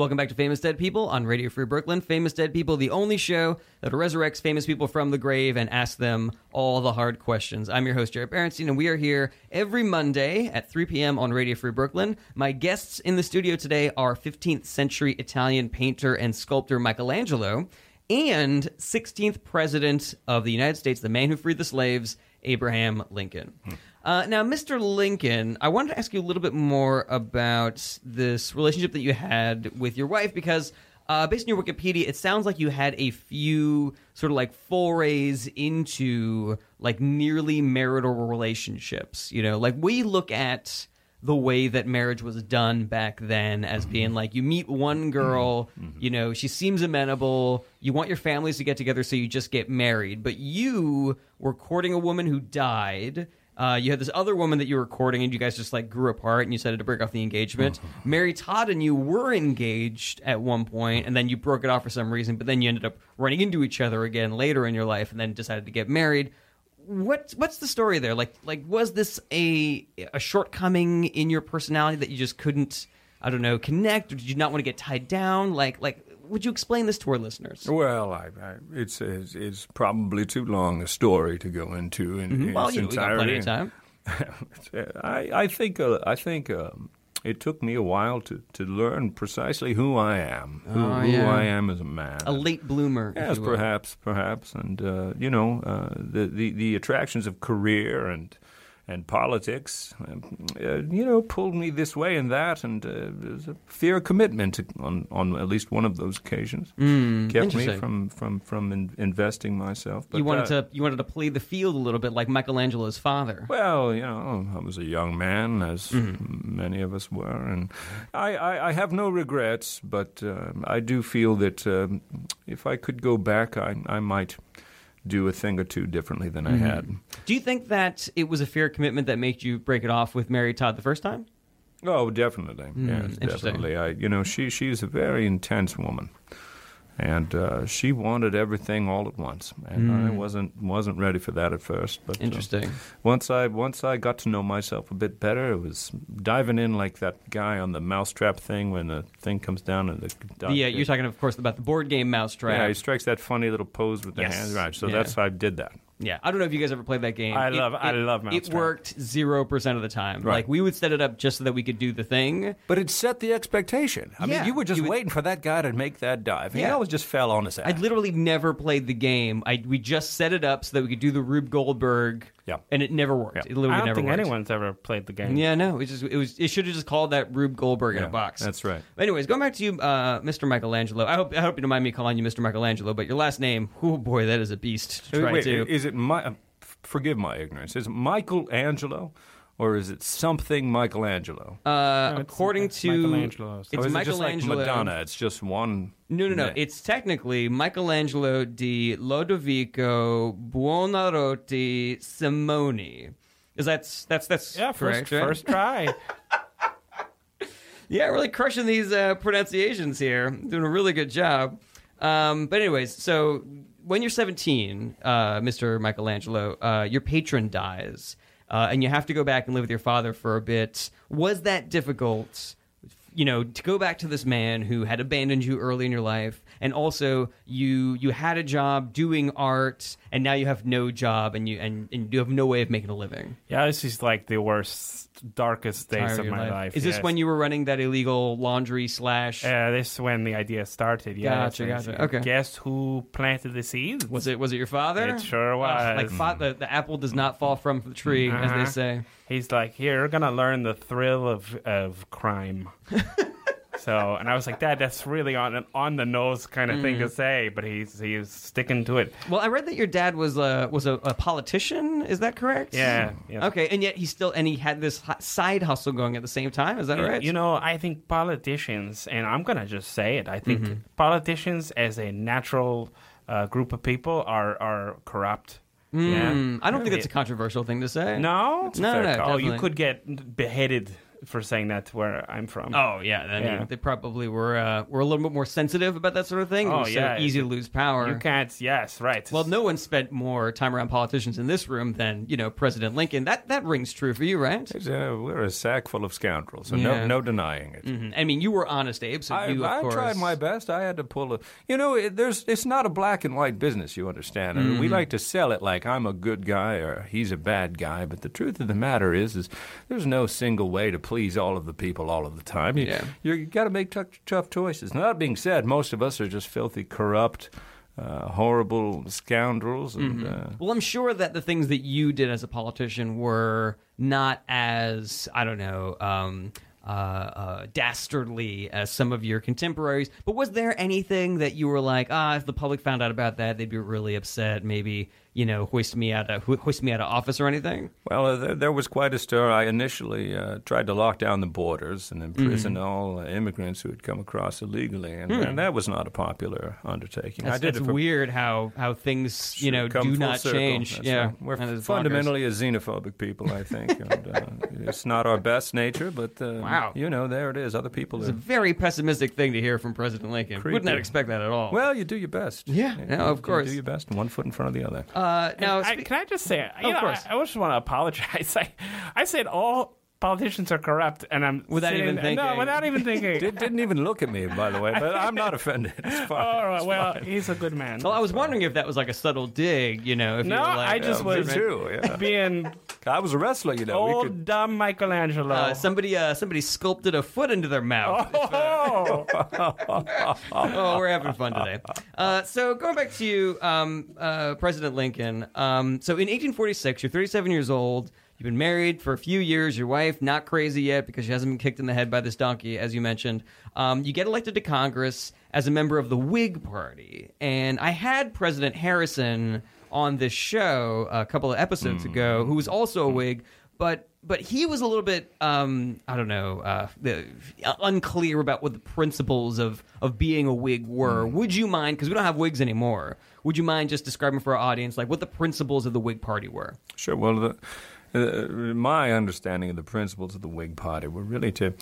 Welcome back to Famous Dead People on Radio Free Brooklyn. Famous Dead People, the only show that resurrects famous people from the grave and asks them all the hard questions. I'm your host, Jared Berenstein, and we are here every Monday at 3 p.m. on Radio Free Brooklyn. My guests in the studio today are 15th century Italian painter and sculptor Michelangelo and 16th President of the United States, the man who freed the slaves, Abraham Lincoln. Hmm. Uh, now, Mr. Lincoln, I wanted to ask you a little bit more about this relationship that you had with your wife because, uh, based on your Wikipedia, it sounds like you had a few sort of like forays into like nearly marital relationships. You know, like we look at the way that marriage was done back then as being like you meet one girl, you know, she seems amenable, you want your families to get together so you just get married. But you were courting a woman who died. Uh, you had this other woman that you were courting, and you guys just like grew apart, and you decided to break off the engagement. Mary Todd and you were engaged at one point, and then you broke it off for some reason. But then you ended up running into each other again later in your life, and then decided to get married what what's the story there? Like like was this a a shortcoming in your personality that you just couldn't I don't know connect or did you not want to get tied down? Like like would you explain this to our listeners? Well, I, I, it's, it's it's probably too long a story to go into in, in Mm-hmm. Well, its you know, we got plenty of time. <laughs> I, I think uh, I think um, it took me a while to, to learn precisely who I am, who, Oh, who. I am as a man. A late bloomer. Yes, perhaps, perhaps, and uh, you know uh, the, the the attractions of career and and politics, uh, you know, pulled me this way and that, and uh, there's a fear of commitment on on at least one of those occasions kept me from from from in, investing myself. But, you wanted uh, to you wanted to play the field a little bit like Michelangelo's father. well, you know, I was a young man, as Mm-hmm. many of us were, and I, I, I have no regrets. But um I do feel that um, if I could go back, I, I might do a thing or two differently than Mm-hmm. I had. Do you think that it was a fair commitment that made you break it off with Mary Todd the first time? Oh, definitely, yes, Hmm, interesting. definitely. I, you know, she she's a very intense woman. And uh, she wanted everything all at once, and I wasn't wasn't ready for that at first. But uh. Interesting. Once I once I got to know myself a bit better, it was diving in like that guy on the mousetrap thing when the thing comes down and the yeah, you're talking, of course, about the board game Mousetrap. yeah he strikes that funny little pose with the Yes. hands right. So Yeah. that's how I did that. Yeah, I don't know if you guys ever played that game. I love- I love It Mousetrap. worked zero percent of the time. Right. Like we would set it up just so that we could do the thing. But it set the expectation. I Yeah, mean, you were just you would- waiting for that guy to make that dive. He Yeah. always just fell on his ass. I literally never played the game. I we just set it up so that we could do the Rube Goldberg. Yeah. and it never worked. Yeah. It literally I don't never think worked. anyone's ever played the game. Yeah, no, it just it was it should have just called that Rube Goldberg in a box. that's right. But anyways, going back to you, uh, Mr. Michelangelo. I hope I hope you don't mind me calling you Mr. Michelangelo, but your last name, oh boy, that is a beast to try Wait, to. is it my? uh, forgive my ignorance. Is it Michelangelo, or is it something Michelangelo? uh, No, according it's to Michelangelo's. it's or is it just like Madonna? It's just one. No, no, no. name? It's technically Michelangelo di Lodovico Buonarroti Simoni. Is that's that's that's Yeah, first, correct, right? first try. <laughs> Yeah, really crushing these uh, pronunciations here. Doing a really good job. Um, but anyways, so when you're 17, uh, Mr. Michelangelo, uh, your patron dies, uh, and you have to go back and live with your father for a bit. Was that difficult you know to go back to this man who had abandoned you early in your life, and also you you had a job doing art, and now you have no job, and you and, and you have no way of making a living. Yeah, this is like the worst, darkest days of of my life. Is this when you were running that illegal laundry slash? Uh, this is when the idea started. Yeah, Gotcha, Yes, gotcha. Okay. Guess who planted the seeds? was it was it your father? It sure was. Ugh, like fa- the, the apple does not fall from the tree, as Uh-huh. they say. He's like, "Here, you're gonna learn the thrill of of crime." <laughs> so, and I was like, "Dad, that's really on an on the nose kind of thing Mm. to say," but he's he's sticking to it. Well, I read that your dad was a was a, a politician. Is that correct? Yeah. yeah. Okay, and yet he still and he had this side hustle going at the same time. Is that right? You know, I think politicians, and I'm gonna just say it. I think Mm-hmm. politicians, as a natural uh, group of people, are are corrupt. Yeah. Mm, I don't think that's a controversial thing to say. No, No, no, no, Oh, you could get beheaded for saying that where I'm from. Oh yeah, I mean, Yeah. they probably were uh, were a little bit more sensitive about that sort of thing. It Oh, was so yeah. easy to lose power. you can't. Yes, right. Well, no one spent more time around politicians in this room than you know President Lincoln. That that rings true for you, right? It's, uh, we're a sack full of scoundrels, so Yeah. no, no denying it. Mhm. I mean, you were honest, Abe. So I, you, of I course, tried my best. I had to pull a. You know, it, there's. It's not a black and white business. You understand? I mean, Mm-hmm. we like to sell it like I'm a good guy or he's a bad guy. But the truth of the matter is, is there's no single way to please all of the people all of the time. You, Yeah. you, got to make tough, tough choices. Now, that being said, most of us are just filthy, corrupt, uh, horrible scoundrels, and. Mm-hmm. Uh, Well, I'm sure that the things that you did as a politician were not as I don't know. Um, uh, uh, dastardly as some of your contemporaries, but was there anything that you were like, ah, if the public found out about that, they'd be really upset. Maybe you know, hoist me out of hoist me out of office or anything. Well, uh, there, there was quite a stir. I initially uh, tried to lock down the borders and imprison Mm-hmm. all uh, immigrants who had come across illegally, and, and that was not a popular undertaking. That's, I did that's it weird how how things you know do not circle. change. That's yeah, right. we're is bonkers. fundamentally a xenophobic people. I think <laughs> and, uh, it's not our best nature, but uh, Wow. you know, there it is. Other people It's a very pessimistic thing to hear from President Lincoln. Would not Creepy. expect that at all. Well, you do your best. Yeah, You- no, of you course. do your best, one foot in front of the other. Uh, now, I, spe- can I just say, you Of know, course. I, I just want to apologize. <laughs> I, I said all politicians are corrupt, and I'm Without sitting- even No, thinking. without even thinking. Did, didn't even look at me, by the way, but I'm not offended. It's <laughs> fine. All right, It's well, fine. he's a good man. well, I was wondering if that was like a subtle dig. You know, if you No, were like, I just Yeah, me was too, yeah. being I was a wrestler, you know. old could- dumb Michelangelo. Uh, somebody, uh, somebody sculpted a foot into their mouth. oh, <laughs> oh, we're having fun today. Uh, so going back to you, um, uh, President Lincoln. Um, so in 1846, you're 37 years old. You've been married for a few years. Your wife not crazy yet because she hasn't been kicked in the head by this donkey, as you mentioned. Um, you get elected to Congress as a member of the Whig Party, and I had President Harrison on this show a couple of episodes ago, who was also a Whig, but but he was a little bit um, I don't know uh, the, unclear about what the principles of of being a Whig were. Would you mind because we don't have Whigs anymore? Would you mind just describing for our audience like what the principles of the Whig Party were? Sure. Well, the, uh, my understanding of the principles of the Whig Party were really to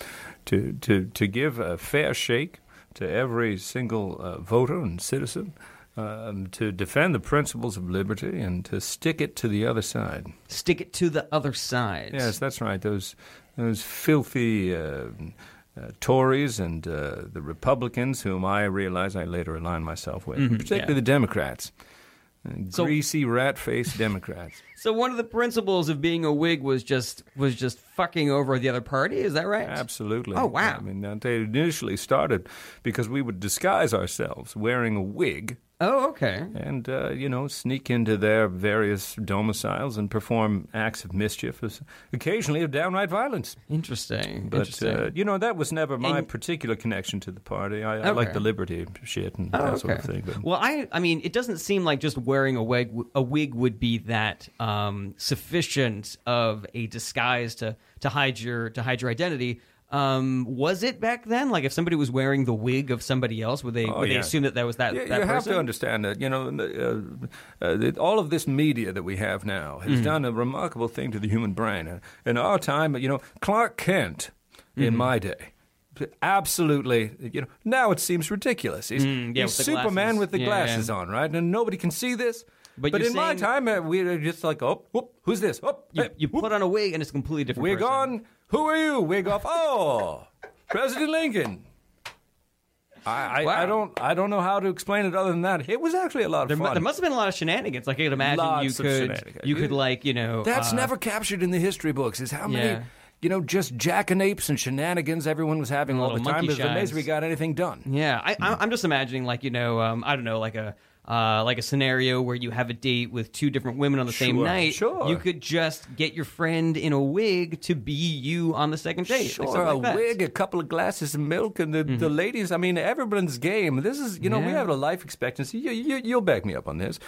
to to to give a fair shake to every single uh, voter and citizen. Um, to defend the principles of liberty and to stick it to the other side. Stick it to the other side. Yes, that's right. Those those filthy uh, uh, Tories and uh, the Republicans, whom I realize I later aligned myself with, particularly Mm-hmm. yeah. the Democrats, So- greasy rat-faced Democrats. <laughs> So one of the principles of being a Whig was just was just fucking over the other party. Is that right? Absolutely. Oh, wow. I mean, they initially started because we would disguise ourselves wearing a wig Oh, okay. and, uh, you know, sneak into their various domiciles and perform acts of mischief, occasionally of downright violence. Interesting. But, Interesting. uh, you know, that was never my And- particular connection to the party. I, I like the liberty shit and Oh, that okay. sort of thing. But Well, I I mean, it doesn't seem like just wearing a wig a wig would be that um, sufficient of a disguise to to hide your to hide your identity. Um, was it back then? Like, if somebody was wearing the wig of somebody else, would they Oh, would they assume that that was that? You, that you have to understand that you know uh, uh, all of this media that we have now Mm-hmm. has done a remarkable thing to the human brain. Uh, In our time, you know, Clark Kent in Mm-hmm. my day. Absolutely, you know. Now it seems ridiculous. He's, Mm, yeah, he's with Superman glasses. with the Yeah, glasses yeah. on, right? And nobody can see this. But But, in my time, uh, we were just like, oh, whoop, who's this? Oh, You, hey, you put on a wig and it's a completely different. wig person. on. Who are you? Wig off. Oh, President Lincoln. I, I, Wow. I don't I don't know how to explain it other than that. It was actually a lot of There, fun. there must have been a lot of shenanigans. Like I could imagine you Lots of could you could like you know That's uh, never captured in the history books. Is how many Yeah. you know just jackanapes and shenanigans everyone was having all the time. It's amazing we got anything done. Yeah, I, I, I'm just imagining like you know, um, I don't know, like a uh, like a scenario where you have a date with two different women on the same Sure, night. sure. You could just get your friend in a wig to be you on the second date. like Sure, something a like that. wig, a couple of glasses of milk, and the, the ladies. I mean, everyone's game. This is, you know, we Mm-hmm. Yeah. have a life expectancy. You, you, you'll back me up on this.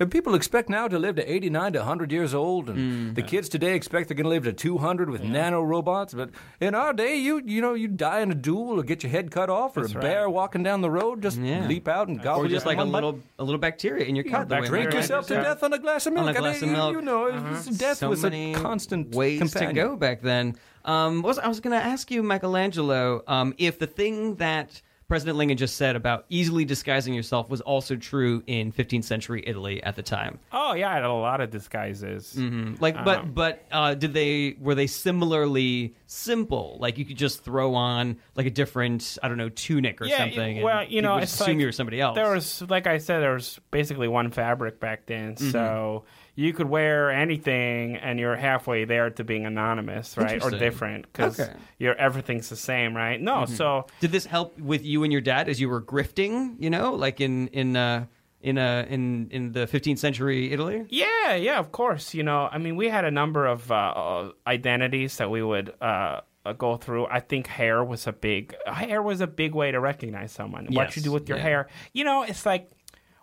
And people expect now to live to 89 to 100 years old, and Mm. the kids today expect they're going to live to 200 with nanorobots. But in our day, you you know, you die in a duel or get your head cut off, or That's a right. bear walking down the road, just Yeah. leap out and gobble Or just like a little a little bacteria in your cut. way Drink yourself to Yeah. death on a glass of milk. On a I glass mean, of milk. You know, death so was a constant ways companion. to go back then. Um, was I was going to ask you, Michelangelo, um, if the thing that President Lincoln just said about easily disguising yourself was also true in 15th century Italy at the time. Oh yeah, I had a lot of disguises. Like, but Um, but uh, did they were they similarly simple? Like you could just throw on like a different I don't know tunic or yeah, something. and well, you know, assume like you were somebody else. There was, like I said, there was basically one fabric back then, so you could wear anything, and you're halfway there to being anonymous, right, or different, because Okay. you're everything's the same, right? No, so Did this help with you and your dad as you were grifting? You know, like in in uh, in uh, in in the 15th century Italy. Yeah, yeah, of course. You know, I mean, we had a number of uh, uh, identities that we would uh, uh, go through. I think hair was a big hair was a big way to recognize someone. what you do with your yeah. hair, you know, it's like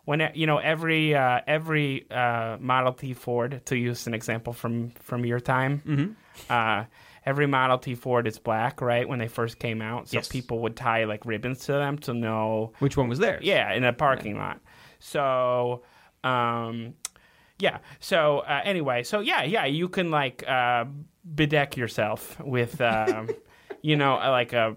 when you know every uh, every uh, Model T Ford, to use an example from from your time. Mm-hmm. Uh, every Model T Ford is black, right? When they first came out, so Yes. people would tie like ribbons to them to know Which one was theirs? yeah, in a parking lot. So, um, yeah. So uh, anyway, so yeah, yeah, you can like uh, bedeck yourself with, um, <laughs> you know, uh, like a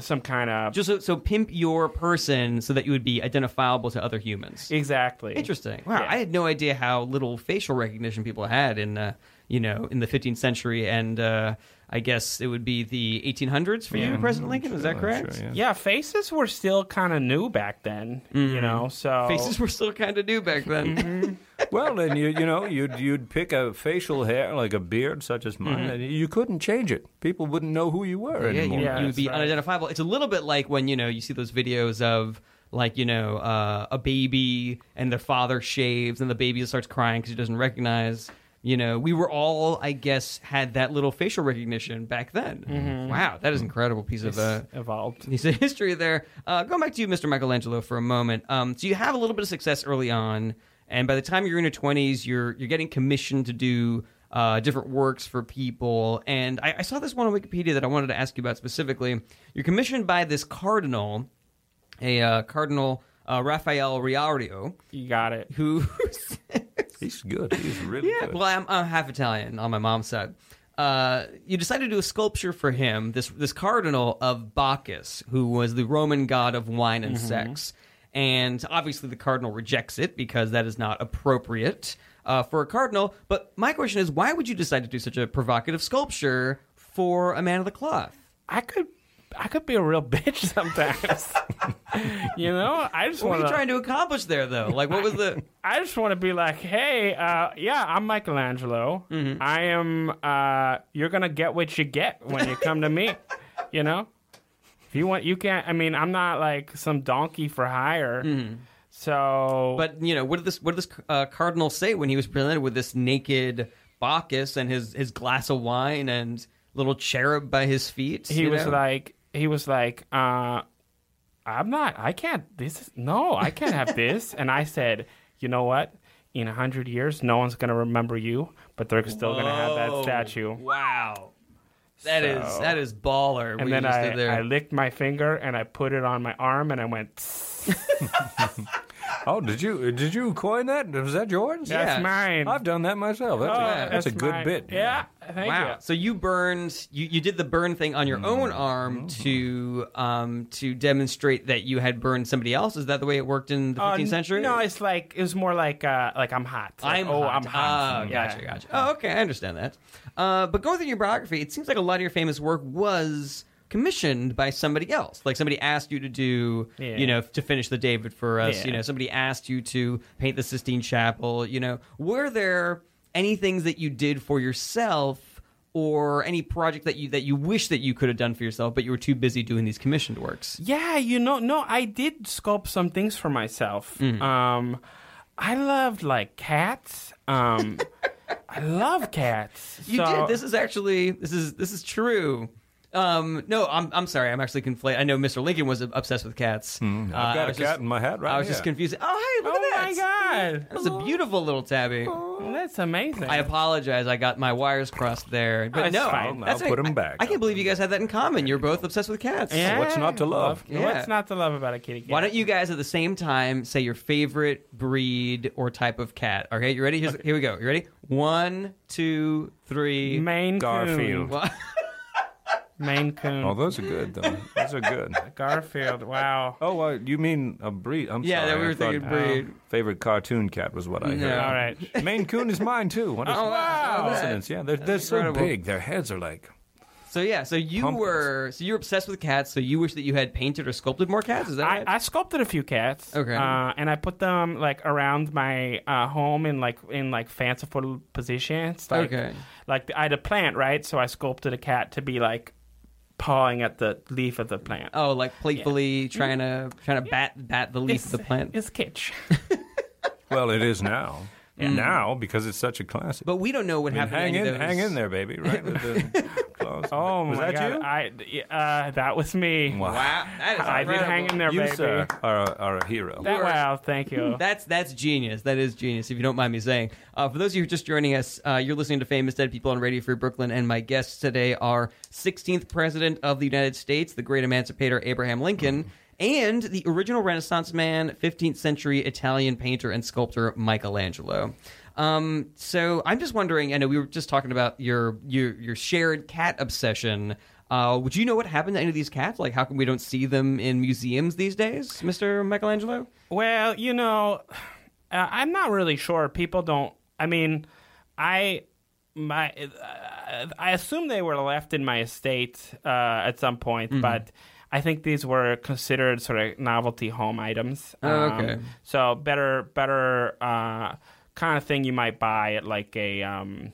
some kind of Just so, so pimp your person so that you would be identifiable to other humans. exactly Interesting. Wow, Yeah. I had no idea how little facial recognition people had in, uh, you know, in the 15th century, and uh, I guess it would be the 1800s for you, President Lincoln. Is that correct? sure, yeah. Yeah, faces were still kind of new back then, you know. So Mm-hmm. Faces were still kind of new back then. Mm-hmm. Well, then you you know you'd you'd pick a facial hair like a beard such as mine, and you couldn't change it. People wouldn't know who you were yeah, anymore. you, Yeah, you would be right. unidentifiable. It's a little bit like when you know you see those videos of like you know uh, a baby and their father shaves and the baby starts crying because he doesn't recognize. You know, we were all, I guess, had that little facial recognition back then. Mm-hmm. Wow, that is an incredible piece of uh, evolved. <laughs> piece of history there. Uh, going back to you, Mr. Michelangelo, for a moment. Um, so you have a little bit of success early on, and by the time you're in your twenties, you're you're getting commissioned to do uh, different works for people. And I, I saw this one on Wikipedia that I wanted to ask you about specifically. You're commissioned by this cardinal, a uh, Cardinal uh, Raphael Riario, You got it. who. <laughs> He's good. He's really good. Yeah, good. well, I'm, I'm half Italian on my mom's side. Uh, you decided to do a sculpture for him, this this cardinal of Bacchus, who was the Roman god of wine and sex, and obviously the cardinal rejects it because that is not appropriate uh, for a cardinal. But my question is, why would you decide to do such a provocative sculpture for a man of the cloth? I could, I could be a real <laughs> bitch sometimes. <laughs> you know, I just What want were you trying to accomplish there, though? Like, what was the? <laughs> I just want to be like, hey, uh, yeah, I'm Michelangelo. Mm-hmm. I am. Uh, you're gonna get what you get when you come to me. You know, if you want, you can't. I mean, I'm not like some donkey for hire. So, Mm-hmm. But you know, what did this what did this uh, cardinal say when he was presented with this naked Bacchus and his his glass of wine and little cherub by his feet? he was know? like, he was like, uh, I'm not. I can't. This is no. I can't have this. And I said, you know what? In a hundred years, no one's gonna remember you, but they're still gonna have that statue. Wow, that is So- that is baller. what And you then just I, there. I licked my finger and I put it on my arm and I went, <laughs> <laughs> Oh, did you did you coin that? Was that yours? Yeah. that's mine. I've done that myself. That's, Oh, a, that's, a good mine. bit. Yeah, thank Wow! you. So you burned, you, you did the burn thing on your Mm-hmm. own arm to um to demonstrate that you had burned somebody else. Is that the way it worked in the Uh, 15th century? No, it's like it was more like uh, like I'm hot. Like, I'm oh, hot. I'm hot. Oh, Yeah. gotcha, gotcha. Oh, okay, I understand that. Uh, but going through your biography, it seems like a lot of your famous work was commissioned by somebody else. Like somebody asked you to do, Yeah. you know, to finish the David for us. Yeah. You know, somebody asked you to paint the Sistine Chapel. You know, were there any things that you did for yourself? Or any project that you that you wish that you could have done for yourself, but you were too busy doing these commissioned works. Yeah, you know, no, I did sculpt some things for myself. Mm-hmm. Um, I loved like cats. Um, <laughs> I love cats. You So- did. This is actually this is this is true. Um, no, I'm I'm sorry. I'm actually conflated. I know Mr. Lincoln was obsessed with cats. Uh, I've I got a cat just- in my hat right I was here. just confused. Oh, hey, look Oh at that. Oh my that! god, That was a beautiful little tabby. Well, that's amazing. I apologize. I got my wires crossed there, but no, fine. that's I'll put it. 'em back. I, I can't believe you guys had that in common. You're both obsessed with cats. yeah. What's not to love? Yeah. What's not to love about a kitty cat? Why don't you guys at the same time say your favorite breed or type of cat? Okay, you ready? Here's, Here we go. You ready? One, two, three. Maine Garfield. <laughs> Coon. Maine <laughs> Coon. Oh, those are good though. Those are good. <laughs> Garfield. Wow. Oh, uh, you mean a breed? I'm Yeah, sorry. that we I were thought- thinking breed. Favorite cartoon cat was what I No. heard. All right. <laughs> Maine Coon is mine too. What a Oh, wow. coincidence! Yeah, they're, they're so incredible. big. Their heads are like. So yeah, so you Pumpkins. were so you were obsessed with cats. So you wish that you had painted or sculpted more cats. Is that I, right? I sculpted a few cats. Okay. Uh, and I put them like around my uh, home in like in like fanciful positions. Like, Okay. Like I had a plant, right? So I sculpted a cat to be like pawing at the leaf of the plant. oh, like playfully mm. trying to trying to bat bat the leaf of the plant. It's kitsch. <laughs> <laughs> Well, it is now. Now because it's such a classic. But we don't know what I mean, happened. hang to any in, of those. hang in there, baby. Right with the <laughs> claws. Oh was my that god! you? I uh, that was me. Wow. Wow, that is I did incredible. hang in there, You, baby. sir, are a, are a hero. That, wow, thank you. <laughs> That's that's genius. That is genius. If you don't mind me saying. Uh, for those of you who are just joining us, uh, you're listening to Famous Dead People on Radio Free Brooklyn, and my guests today are 16th President of the United States, the Great Emancipator Abraham Lincoln, and the original Renaissance man, 15th century Italian painter and sculptor Michelangelo. Um, so I'm just wondering. I know we were just talking about your your your shared cat obsession. Uh, would you know what happened to any of these cats? Like, how come we don't see them in museums these days, Mister Michelangelo? Well, you know, uh, I'm not really sure. People don't. I mean, I my uh, I assume they were left in my estate uh, at some point, Mm-hmm. but I think these were considered sort of novelty home items. Oh, okay. Um, so better, better uh, kind of thing you might buy at like a. Um,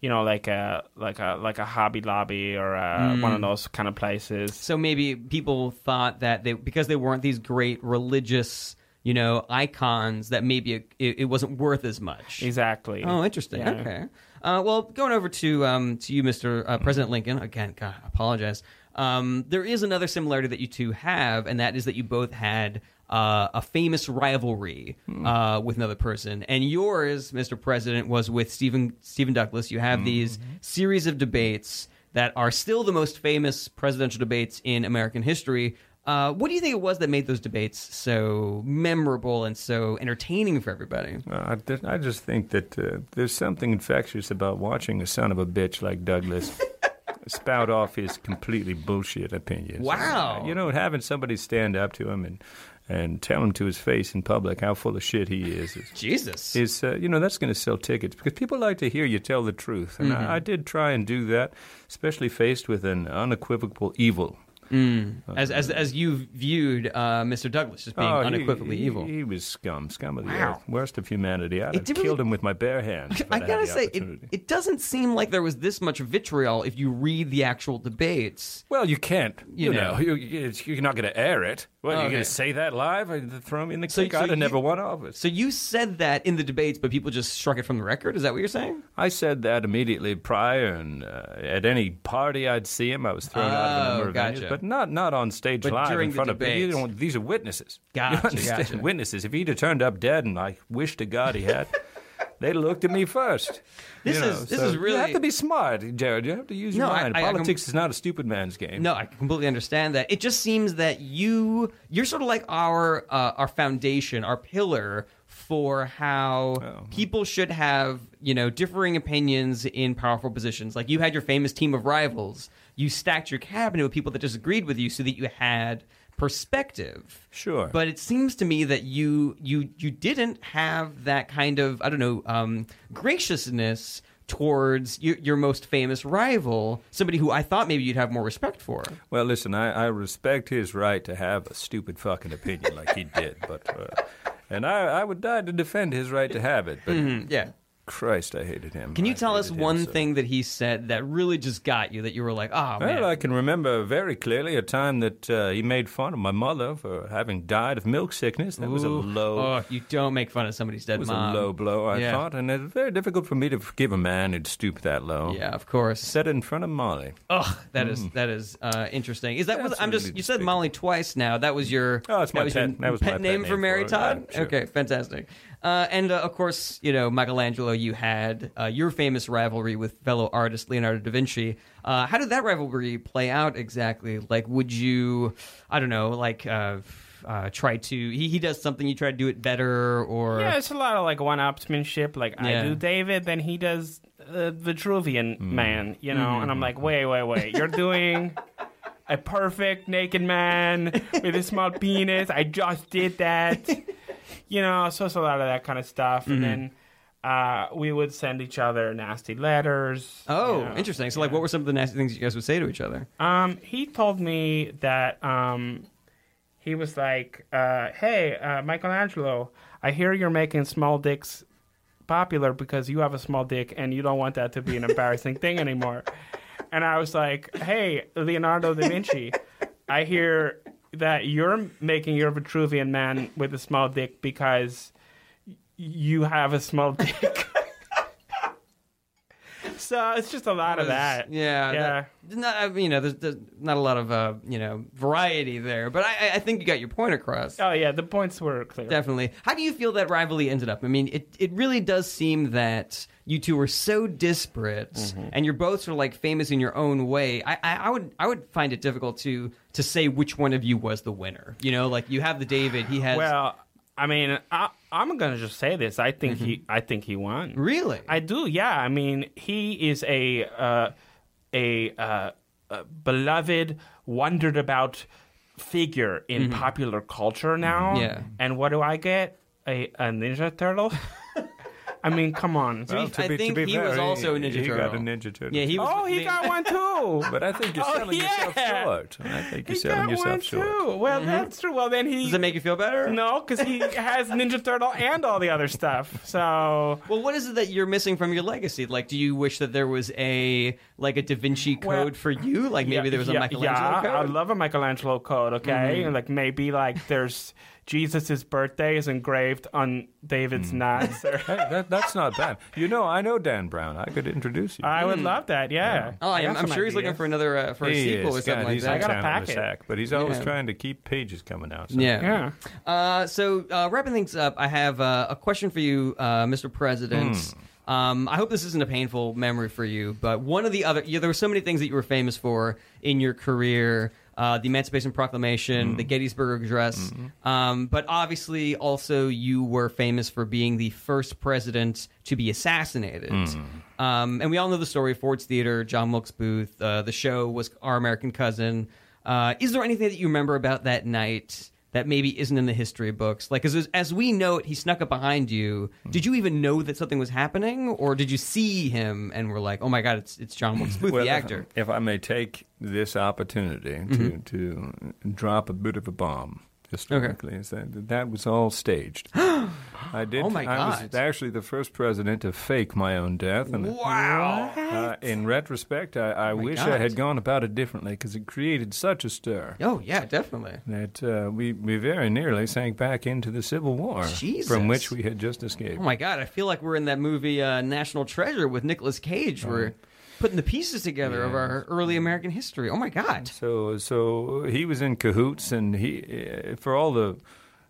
you know, like a like a like a Hobby Lobby or uh one Mm. of those kind of places. So maybe people thought that they because they weren't these great religious, you know, icons that maybe it, it, it wasn't worth as much. Exactly. Oh, interesting. Yeah. Okay. Uh, well, going over to um, to you, Mr. Uh, President Lincoln. Again, God, I apologize. Um, there is another similarity that you two have, and that is that you both had uh, a famous rivalry uh, with another person, and yours, Mr. President, was with Stephen Stephen Douglas. You have these series of debates that are still the most famous presidential debates in American history. Uh, what do you think it was that made those debates so memorable and so entertaining for everybody? Uh, I, th- I just think that uh, there's something infectious about watching a son of a bitch like Douglas <laughs> spout off his completely bullshit opinions. Wow. You know, having somebody stand up to him and and tell him to his face in public how full of shit he is is, Jesus. is uh, you know that's going to sell tickets because people like to hear you tell the truth, and I, I did try and do that, especially faced with an unequivocal evil. As as as you viewed uh, Mr. Douglas as being Oh, unequivocally he, evil. He was scum, scum of the Wow. earth, worst of humanity. I'd It have didn't killed really- him with my bare hands. <laughs> I gotta say, it, it doesn't seem like there was this much vitriol if you read the actual debates. Well, you can't. You You, know. know, you, you- you're not going to air it. Well, Okay. you're going to say that live? Or throw me in the So- creek? so I'd have you- never won office. So you said that in the debates, but people just struck it from the record. Is that what you're saying? I said that immediately prior, and uh, at any party I'd see him, I was thrown out of a number Oh, of venues, but not not on stage But live in the front of people. These are witnesses. Gotcha, gotcha. Witnesses. If he'd have turned up dead, and I wish to God he had. <laughs> They'd have looked at me first. This You know, is- this so is You have to be smart, Jared. You have to use your No, mind. I- I com- Politics is not a stupid man's game. No, I completely understand that. It just seems that you you're sort of like our uh, our foundation, our pillar for how Oh. people should have you know differing opinions in powerful positions. Like you had your famous team of rivals. You stacked your cabinet with people that disagreed with you, so that you had perspective. Sure. But it seems to me that you you you didn't have that kind of I don't know um, graciousness towards your, your most famous rival, somebody who I thought maybe you'd have more respect for. Well, listen, I, I respect his right to have a stupid fucking opinion like he did, but uh, and I, I would die to defend his right to have it. But <laughs> Yeah. Christ, I hated him. Can you I tell us him one so. thing that he said that really just got you that you were like, oh man. Well, I can remember very clearly a time that uh, he made fun of my mother for having died of milk sickness. That was a low. Oh, you don't make fun of somebody's dead It was mom. a low blow, I Yeah. thought, and it's very difficult for me to forgive a man who'd stoop that low. Yeah, of course. Said in front of Molly. Ugh, that is that is uh, interesting. Is that was, I'm just you said. Molly twice now. That was your Oh, it's my that was your pet- that was pet name for name Mary for Todd. sure. Okay, fantastic. Uh, and uh, of course, you know Michelangelo. You had uh, your famous rivalry with fellow artist Leonardo da Vinci. Uh, how did that rivalry play out exactly? Like, would you, I don't know, like uh, uh, try to he, he does something, you try to do it better, or Yeah, it's a lot of like one-upsmanship. Like Yeah. I do David, then he does uh, Vitruvian Man, you know, and I'm like, wait, wait, wait, you're doing a perfect naked man with a small penis. I just did that, you know. So it's a lot of that kind of stuff, and then. Uh, we would send each other nasty letters. oh, you know. interesting. So, like, what were some of the nasty things you guys would say to each other? Um, he told me that um, he was like, uh, "Hey, uh, Michelangelo, I hear you're making small dicks popular because you have a small dick and you don't want that to be an embarrassing thing anymore." And I was like, "Hey, Leonardo da Vinci, I hear that you're making your Vitruvian man with a small dick because you have a small dick." <laughs> so it's just a lot of that. Yeah, Yeah. that- not, you know, there's, there's not a lot of uh, you know variety there, but I, I think you got your point across. Oh yeah, the points were clear. Definitely. How do you feel that rivalry ended up? I mean, it, it really does seem that you two were so disparate, Mm-hmm. and you're both sort of like famous in your own way. I, I, I would I would find it difficult to to say which one of you was the winner. You know, like you have the David, he has Well, I mean, I, I'm gonna just say this. I think he, I think he won. really. I do. Yeah. I mean, he is a uh, a, uh, a beloved, wondered about figure in popular culture now. Yeah. And what do I get? A, a Ninja Turtle. <laughs> I mean, come on. To be- I think he was also a Ninja he Turtle. got a Ninja Turtle. yeah, he was. oh, he the- got one too. <laughs> But I think you're Oh, selling yourself short. I think you're He selling got yourself one short. too. Well, mm-hmm. that's true. Well, then he Does it make you feel better? no, because he <laughs> has Ninja Turtle and all the other stuff. So Well, what is it that you're missing from your legacy? Like, do you wish that there was a like a Da Vinci code Well, for you? Like maybe yeah, there was a yeah, Michelangelo yeah, code. I love a Michelangelo code. Okay, and like maybe like there's Jesus's birthday is engraved on David's nuts. Or, <laughs> Hey, that, that's not bad. You know, I know Dan Brown. I could introduce you. I would love that. Yeah. oh, I I'm, I'm some sure he's looking for another uh, for a he sequel or something God, like he's that. I got a town with packet. sack, but he's always Yeah. trying to keep pages coming out. so- Yeah. Yeah. Uh, so uh, wrapping things up, I have uh, a question for you, uh, Mr. President. Hmm. Um, I hope this isn't a painful memory for you, but one of the other, yeah, there were so many things that you were famous for in your career. Uh, the Emancipation Proclamation, Hmm. the Gettysburg Address, um, but obviously also you were famous for being the first president to be assassinated. Hmm. Um, and we all know the story: Ford's Theater, John Wilkes Booth. Uh, the show was Our American Cousin. Uh, is there anything that you remember about that night that maybe isn't in the history books? Like, as as we know it, he snuck up behind you. Did you even know that something was happening, or did you see him and were like, "Oh my God, it's it's John Wilkes Booth, Well, the if- actor"? If, I may take this opportunity Mm-hmm. to to drop a bit of a bomb historically, is that that was all staged. <gasps> I did. Oh, my God! I was actually the first president to fake my own death, and Wow! uh, in retrospect, I, I Oh wish God. I had gone about it differently because it created such a stir. Oh yeah, definitely. That uh, we, we very nearly sank back into the Civil War, Jesus. from which we had just escaped. Oh my God, I feel like we're in that movie uh, National Treasure with Nicolas Cage. We're putting the pieces together of our early American history. Oh my God! So so he was in cahoots, and he uh, for all the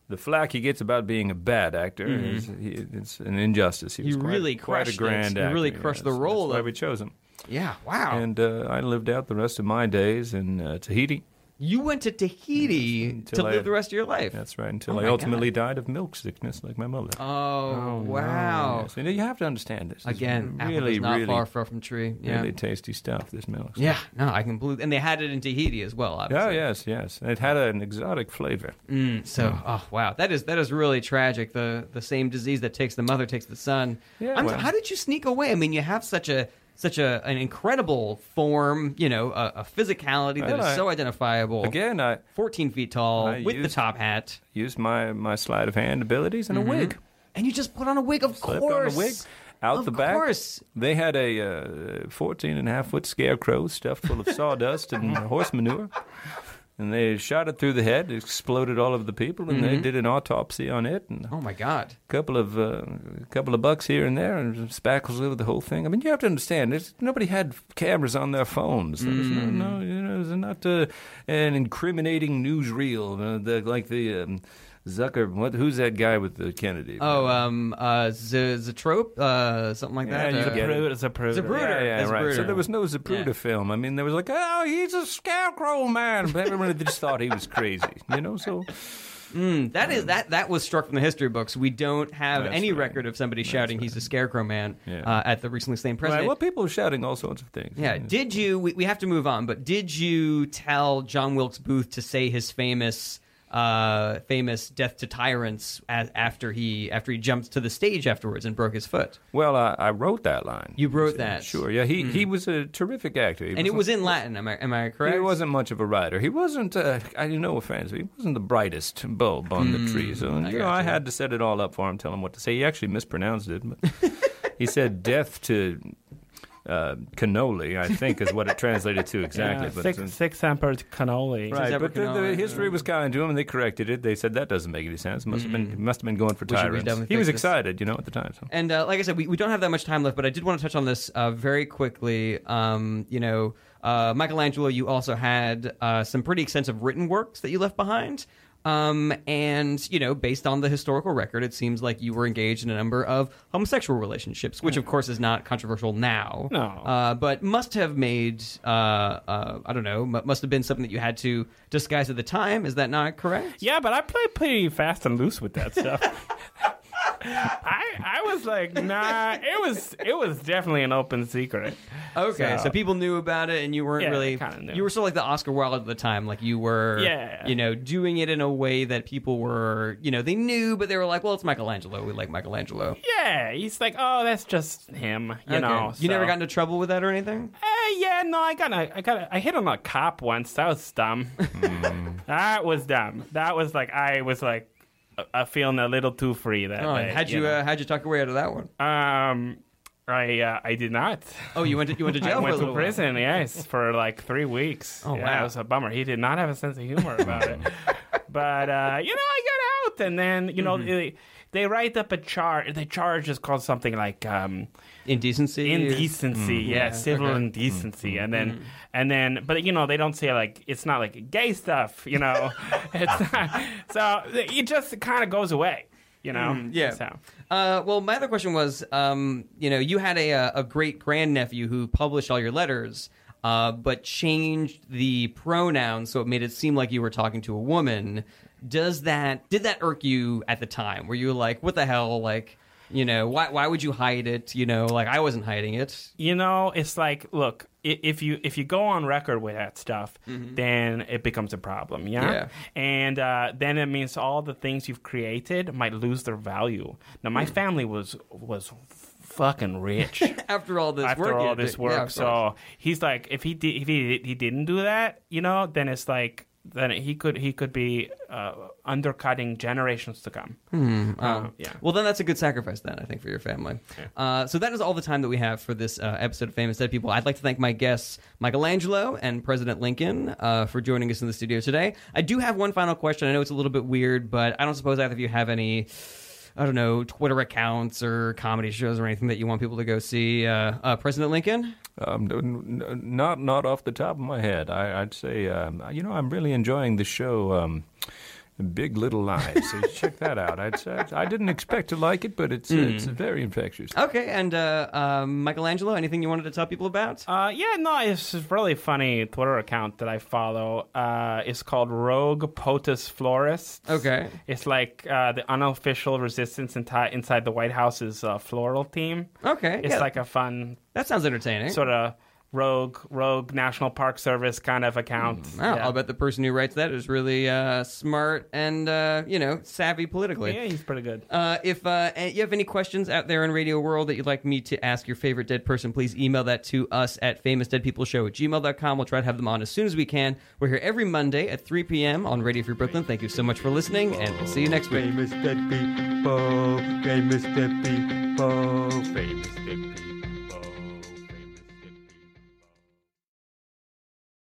the flack he gets about being a bad actor, is- he, it's an injustice. He, Mm-hmm. He was quite, really quite a crushed it. grand He really crushed the role That's why of- we chose him. Yeah, wow. And uh, I lived out the rest of my days in uh, Tahiti. You went to Tahiti to Until I- live the rest of your life. That's right. Until Oh I ultimately died of milk sickness, like my mother. Oh, wow! So you have to understand this. Again, apple really, not really, far, far from tree. Yeah, really tasty stuff. This milk. yeah. No, I can believe. And they had it in Tahiti as well. Obviously. Oh yes, yes. It had an exotic flavor. Mm, so, oh wow, that is that is really tragic. The the same disease that takes the mother takes the son. Yeah, I'm- well- how did you sneak away? I mean, you have such a such a an incredible form. You know, a, a physicality that is I- so identifiable. Again, I 14 feet tall I with the top hat, used my my sleight of hand abilities and a wig. and you just put on a wig. Of Slept course, on the wig. Out of the back, course. they had a uh, 14 and a half foot scarecrow stuffed full of sawdust and <laughs> horse manure. And they shot it through the head, it exploded all of the people, and they did an autopsy on it, and Oh my God! a couple of uh, couple of bucks here and there, and spackles over the whole thing. I mean, you have to understand, nobody had cameras on their phones. Was no, no, you know, it was not uh, an incriminating newsreel uh, the, like the um, Zucker. What? Who's that guy with the Kennedy? Oh, um, uh, Z- Zatrope, uh, something like Yeah, that. you uh, get it. It's a prude. Zapruder. Yeah, yeah, That's right. So there was no Zapruder Yeah. film. I mean, there was like, oh, he's a scarecrow man. But everyone just thought he was crazy, you know. So Mm, that is that that was struck from the history books. We don't have any right. record of somebody shouting he's a scarecrow man Yeah. uh, at the recently slain right, president. well, people were shouting all sorts of things. yeah, did you? We, we have to move on, but did you tell John Wilkes Booth to say his famous, uh, famous "death to tyrants" as, after he after he jumped to the stage afterwards and broke his foot? Well, I, I wrote that line. You wrote that? Sure. Yeah, he he was a terrific actor. He And it was in Latin. Am I am I correct? He wasn't much of a writer. He wasn't. Uh, I no offense. He wasn't the brightest bulb on the tree. So you know. I had to set it all up for him, tell him what to say. He actually mispronounced it, but <laughs> he said "death to uh, cannoli." I think is what it translated to exactly. Yeah, but six, it's- six empered cannoli. Right, Semper but the, the history was kind to him, and they corrected it. They said that doesn't make any sense. Must have been must have been going for We should- tyrants. He was fix this. excited, you know, at the time. So. And uh, like I said, we, we don't have that much time left, but I did want to touch on this uh, very quickly. Um, you know, uh, Michelangelo, you also had uh, some pretty extensive written works that you left behind. Um, and, you know, based on the historical record, it seems like you were engaged in a number of homosexual relationships, which, of course, is not controversial now. No. Uh, but must have made, uh, uh, I don't know, must have been something that you had to disguise at the time. Is that not correct? Yeah, but I play pretty fast and loose with that stuff. <laughs> I I was like, nah. It was it was definitely an open secret. Okay, so, So- people knew about it, and you weren't Yeah, really. kinda knew. You were still like the Oscar Wilde at the time, like you were. Yeah. You know, doing it in a way that people were, you know, they knew, but they were like, "Well, it's Michelangelo. We like Michelangelo." Yeah, he's like, oh, that's just him. You Okay. know. you never so- got into trouble with that or anything. Eh, yeah, no, I got a, I got a, I hit on a cop once. That was dumb. <laughs> that was dumb. That was like I was like, uh, feeling a little too free that Oh, day. how'd you know. uh, how'd you talk your way out of that one? um, I uh, I did not. Oh, you went to you went to <laughs> I jail for a went to little while. prison, yes, for like three weeks. Oh, yeah, wow. it was a bummer. He did not have a sense of humor about it. <laughs> But uh, you know, I got out, and then you know Mm-hmm. they, they write up a charge. The charge is called something like um, Indecency. indecency, yeah, civil okay. indecency, and then and then, but you know, they don't say like it's not like gay stuff, you know. <laughs> it's not, so it just kind of goes away, you know. yeah. So. Uh, well, my other question was, um, you know, you had a uh, a great grandnephew who published all your letters, uh, but changed the pronouns so it made it seem like you were talking to a woman. Does that did that irk you at the time? Were you like, what the hell, like? You know, why why would you hide it? You know, like I wasn't hiding it. you know it's like look if you if you go on record with that stuff then it becomes a problem yeah, Yeah. and uh, then it means all the things you've created might lose their value now my family was was fucking rich <laughs> After all this after work, all this work yeah, of course. so he's like if he did if he, he didn't do that you know then it's like then he could he could be uh, undercutting generations to come Uh, yeah Well, then that's a good sacrifice, then, I think, for your family. Uh, so that is all the time that we have for this uh, episode of Famous Dead People. I'd like to thank my guests, Michelangelo and President Lincoln, uh, for joining us in the studio today. I do have one final question. I know it's a little bit weird, but I don't suppose either of you have any. I don't know, Twitter accounts or comedy shows or anything that you want people to go see. Uh, uh, President Lincoln? Um, n- n- not not off the top of my head. I, I'd say, um, you know, I'm really enjoying the show. Um, Big Little Lies. So <laughs> check that out. I'd say, I didn't expect to like it, but it's it's very infectious. Okay, and uh, um, Michelangelo, anything you wanted to tell people about? Uh, yeah, no, it's a really funny Twitter account that I follow. Uh, it's called Rogue POTUS Florist. Okay. It's like uh, the unofficial resistance inti- inside the White House's uh, floral team. Okay, It's yeah, like a fun that sounds entertaining. sort of rogue, rogue National Park Service kind of account. Wow, yeah. I'll bet the person who writes that is really uh, smart and uh, you know savvy politically. yeah, he's pretty good. Uh, if uh, you have any questions out there in radio world that you'd like me to ask your favorite dead person, please email that to us at famousdeadpeopleshow at gmail.com. We'll try to have them on as soon as we can. We're here every Monday at 3 p.m. on Radio Free Brooklyn. Thank you so much for listening, and we'll see you next week. Famous dead people, famous dead people, famous dead people.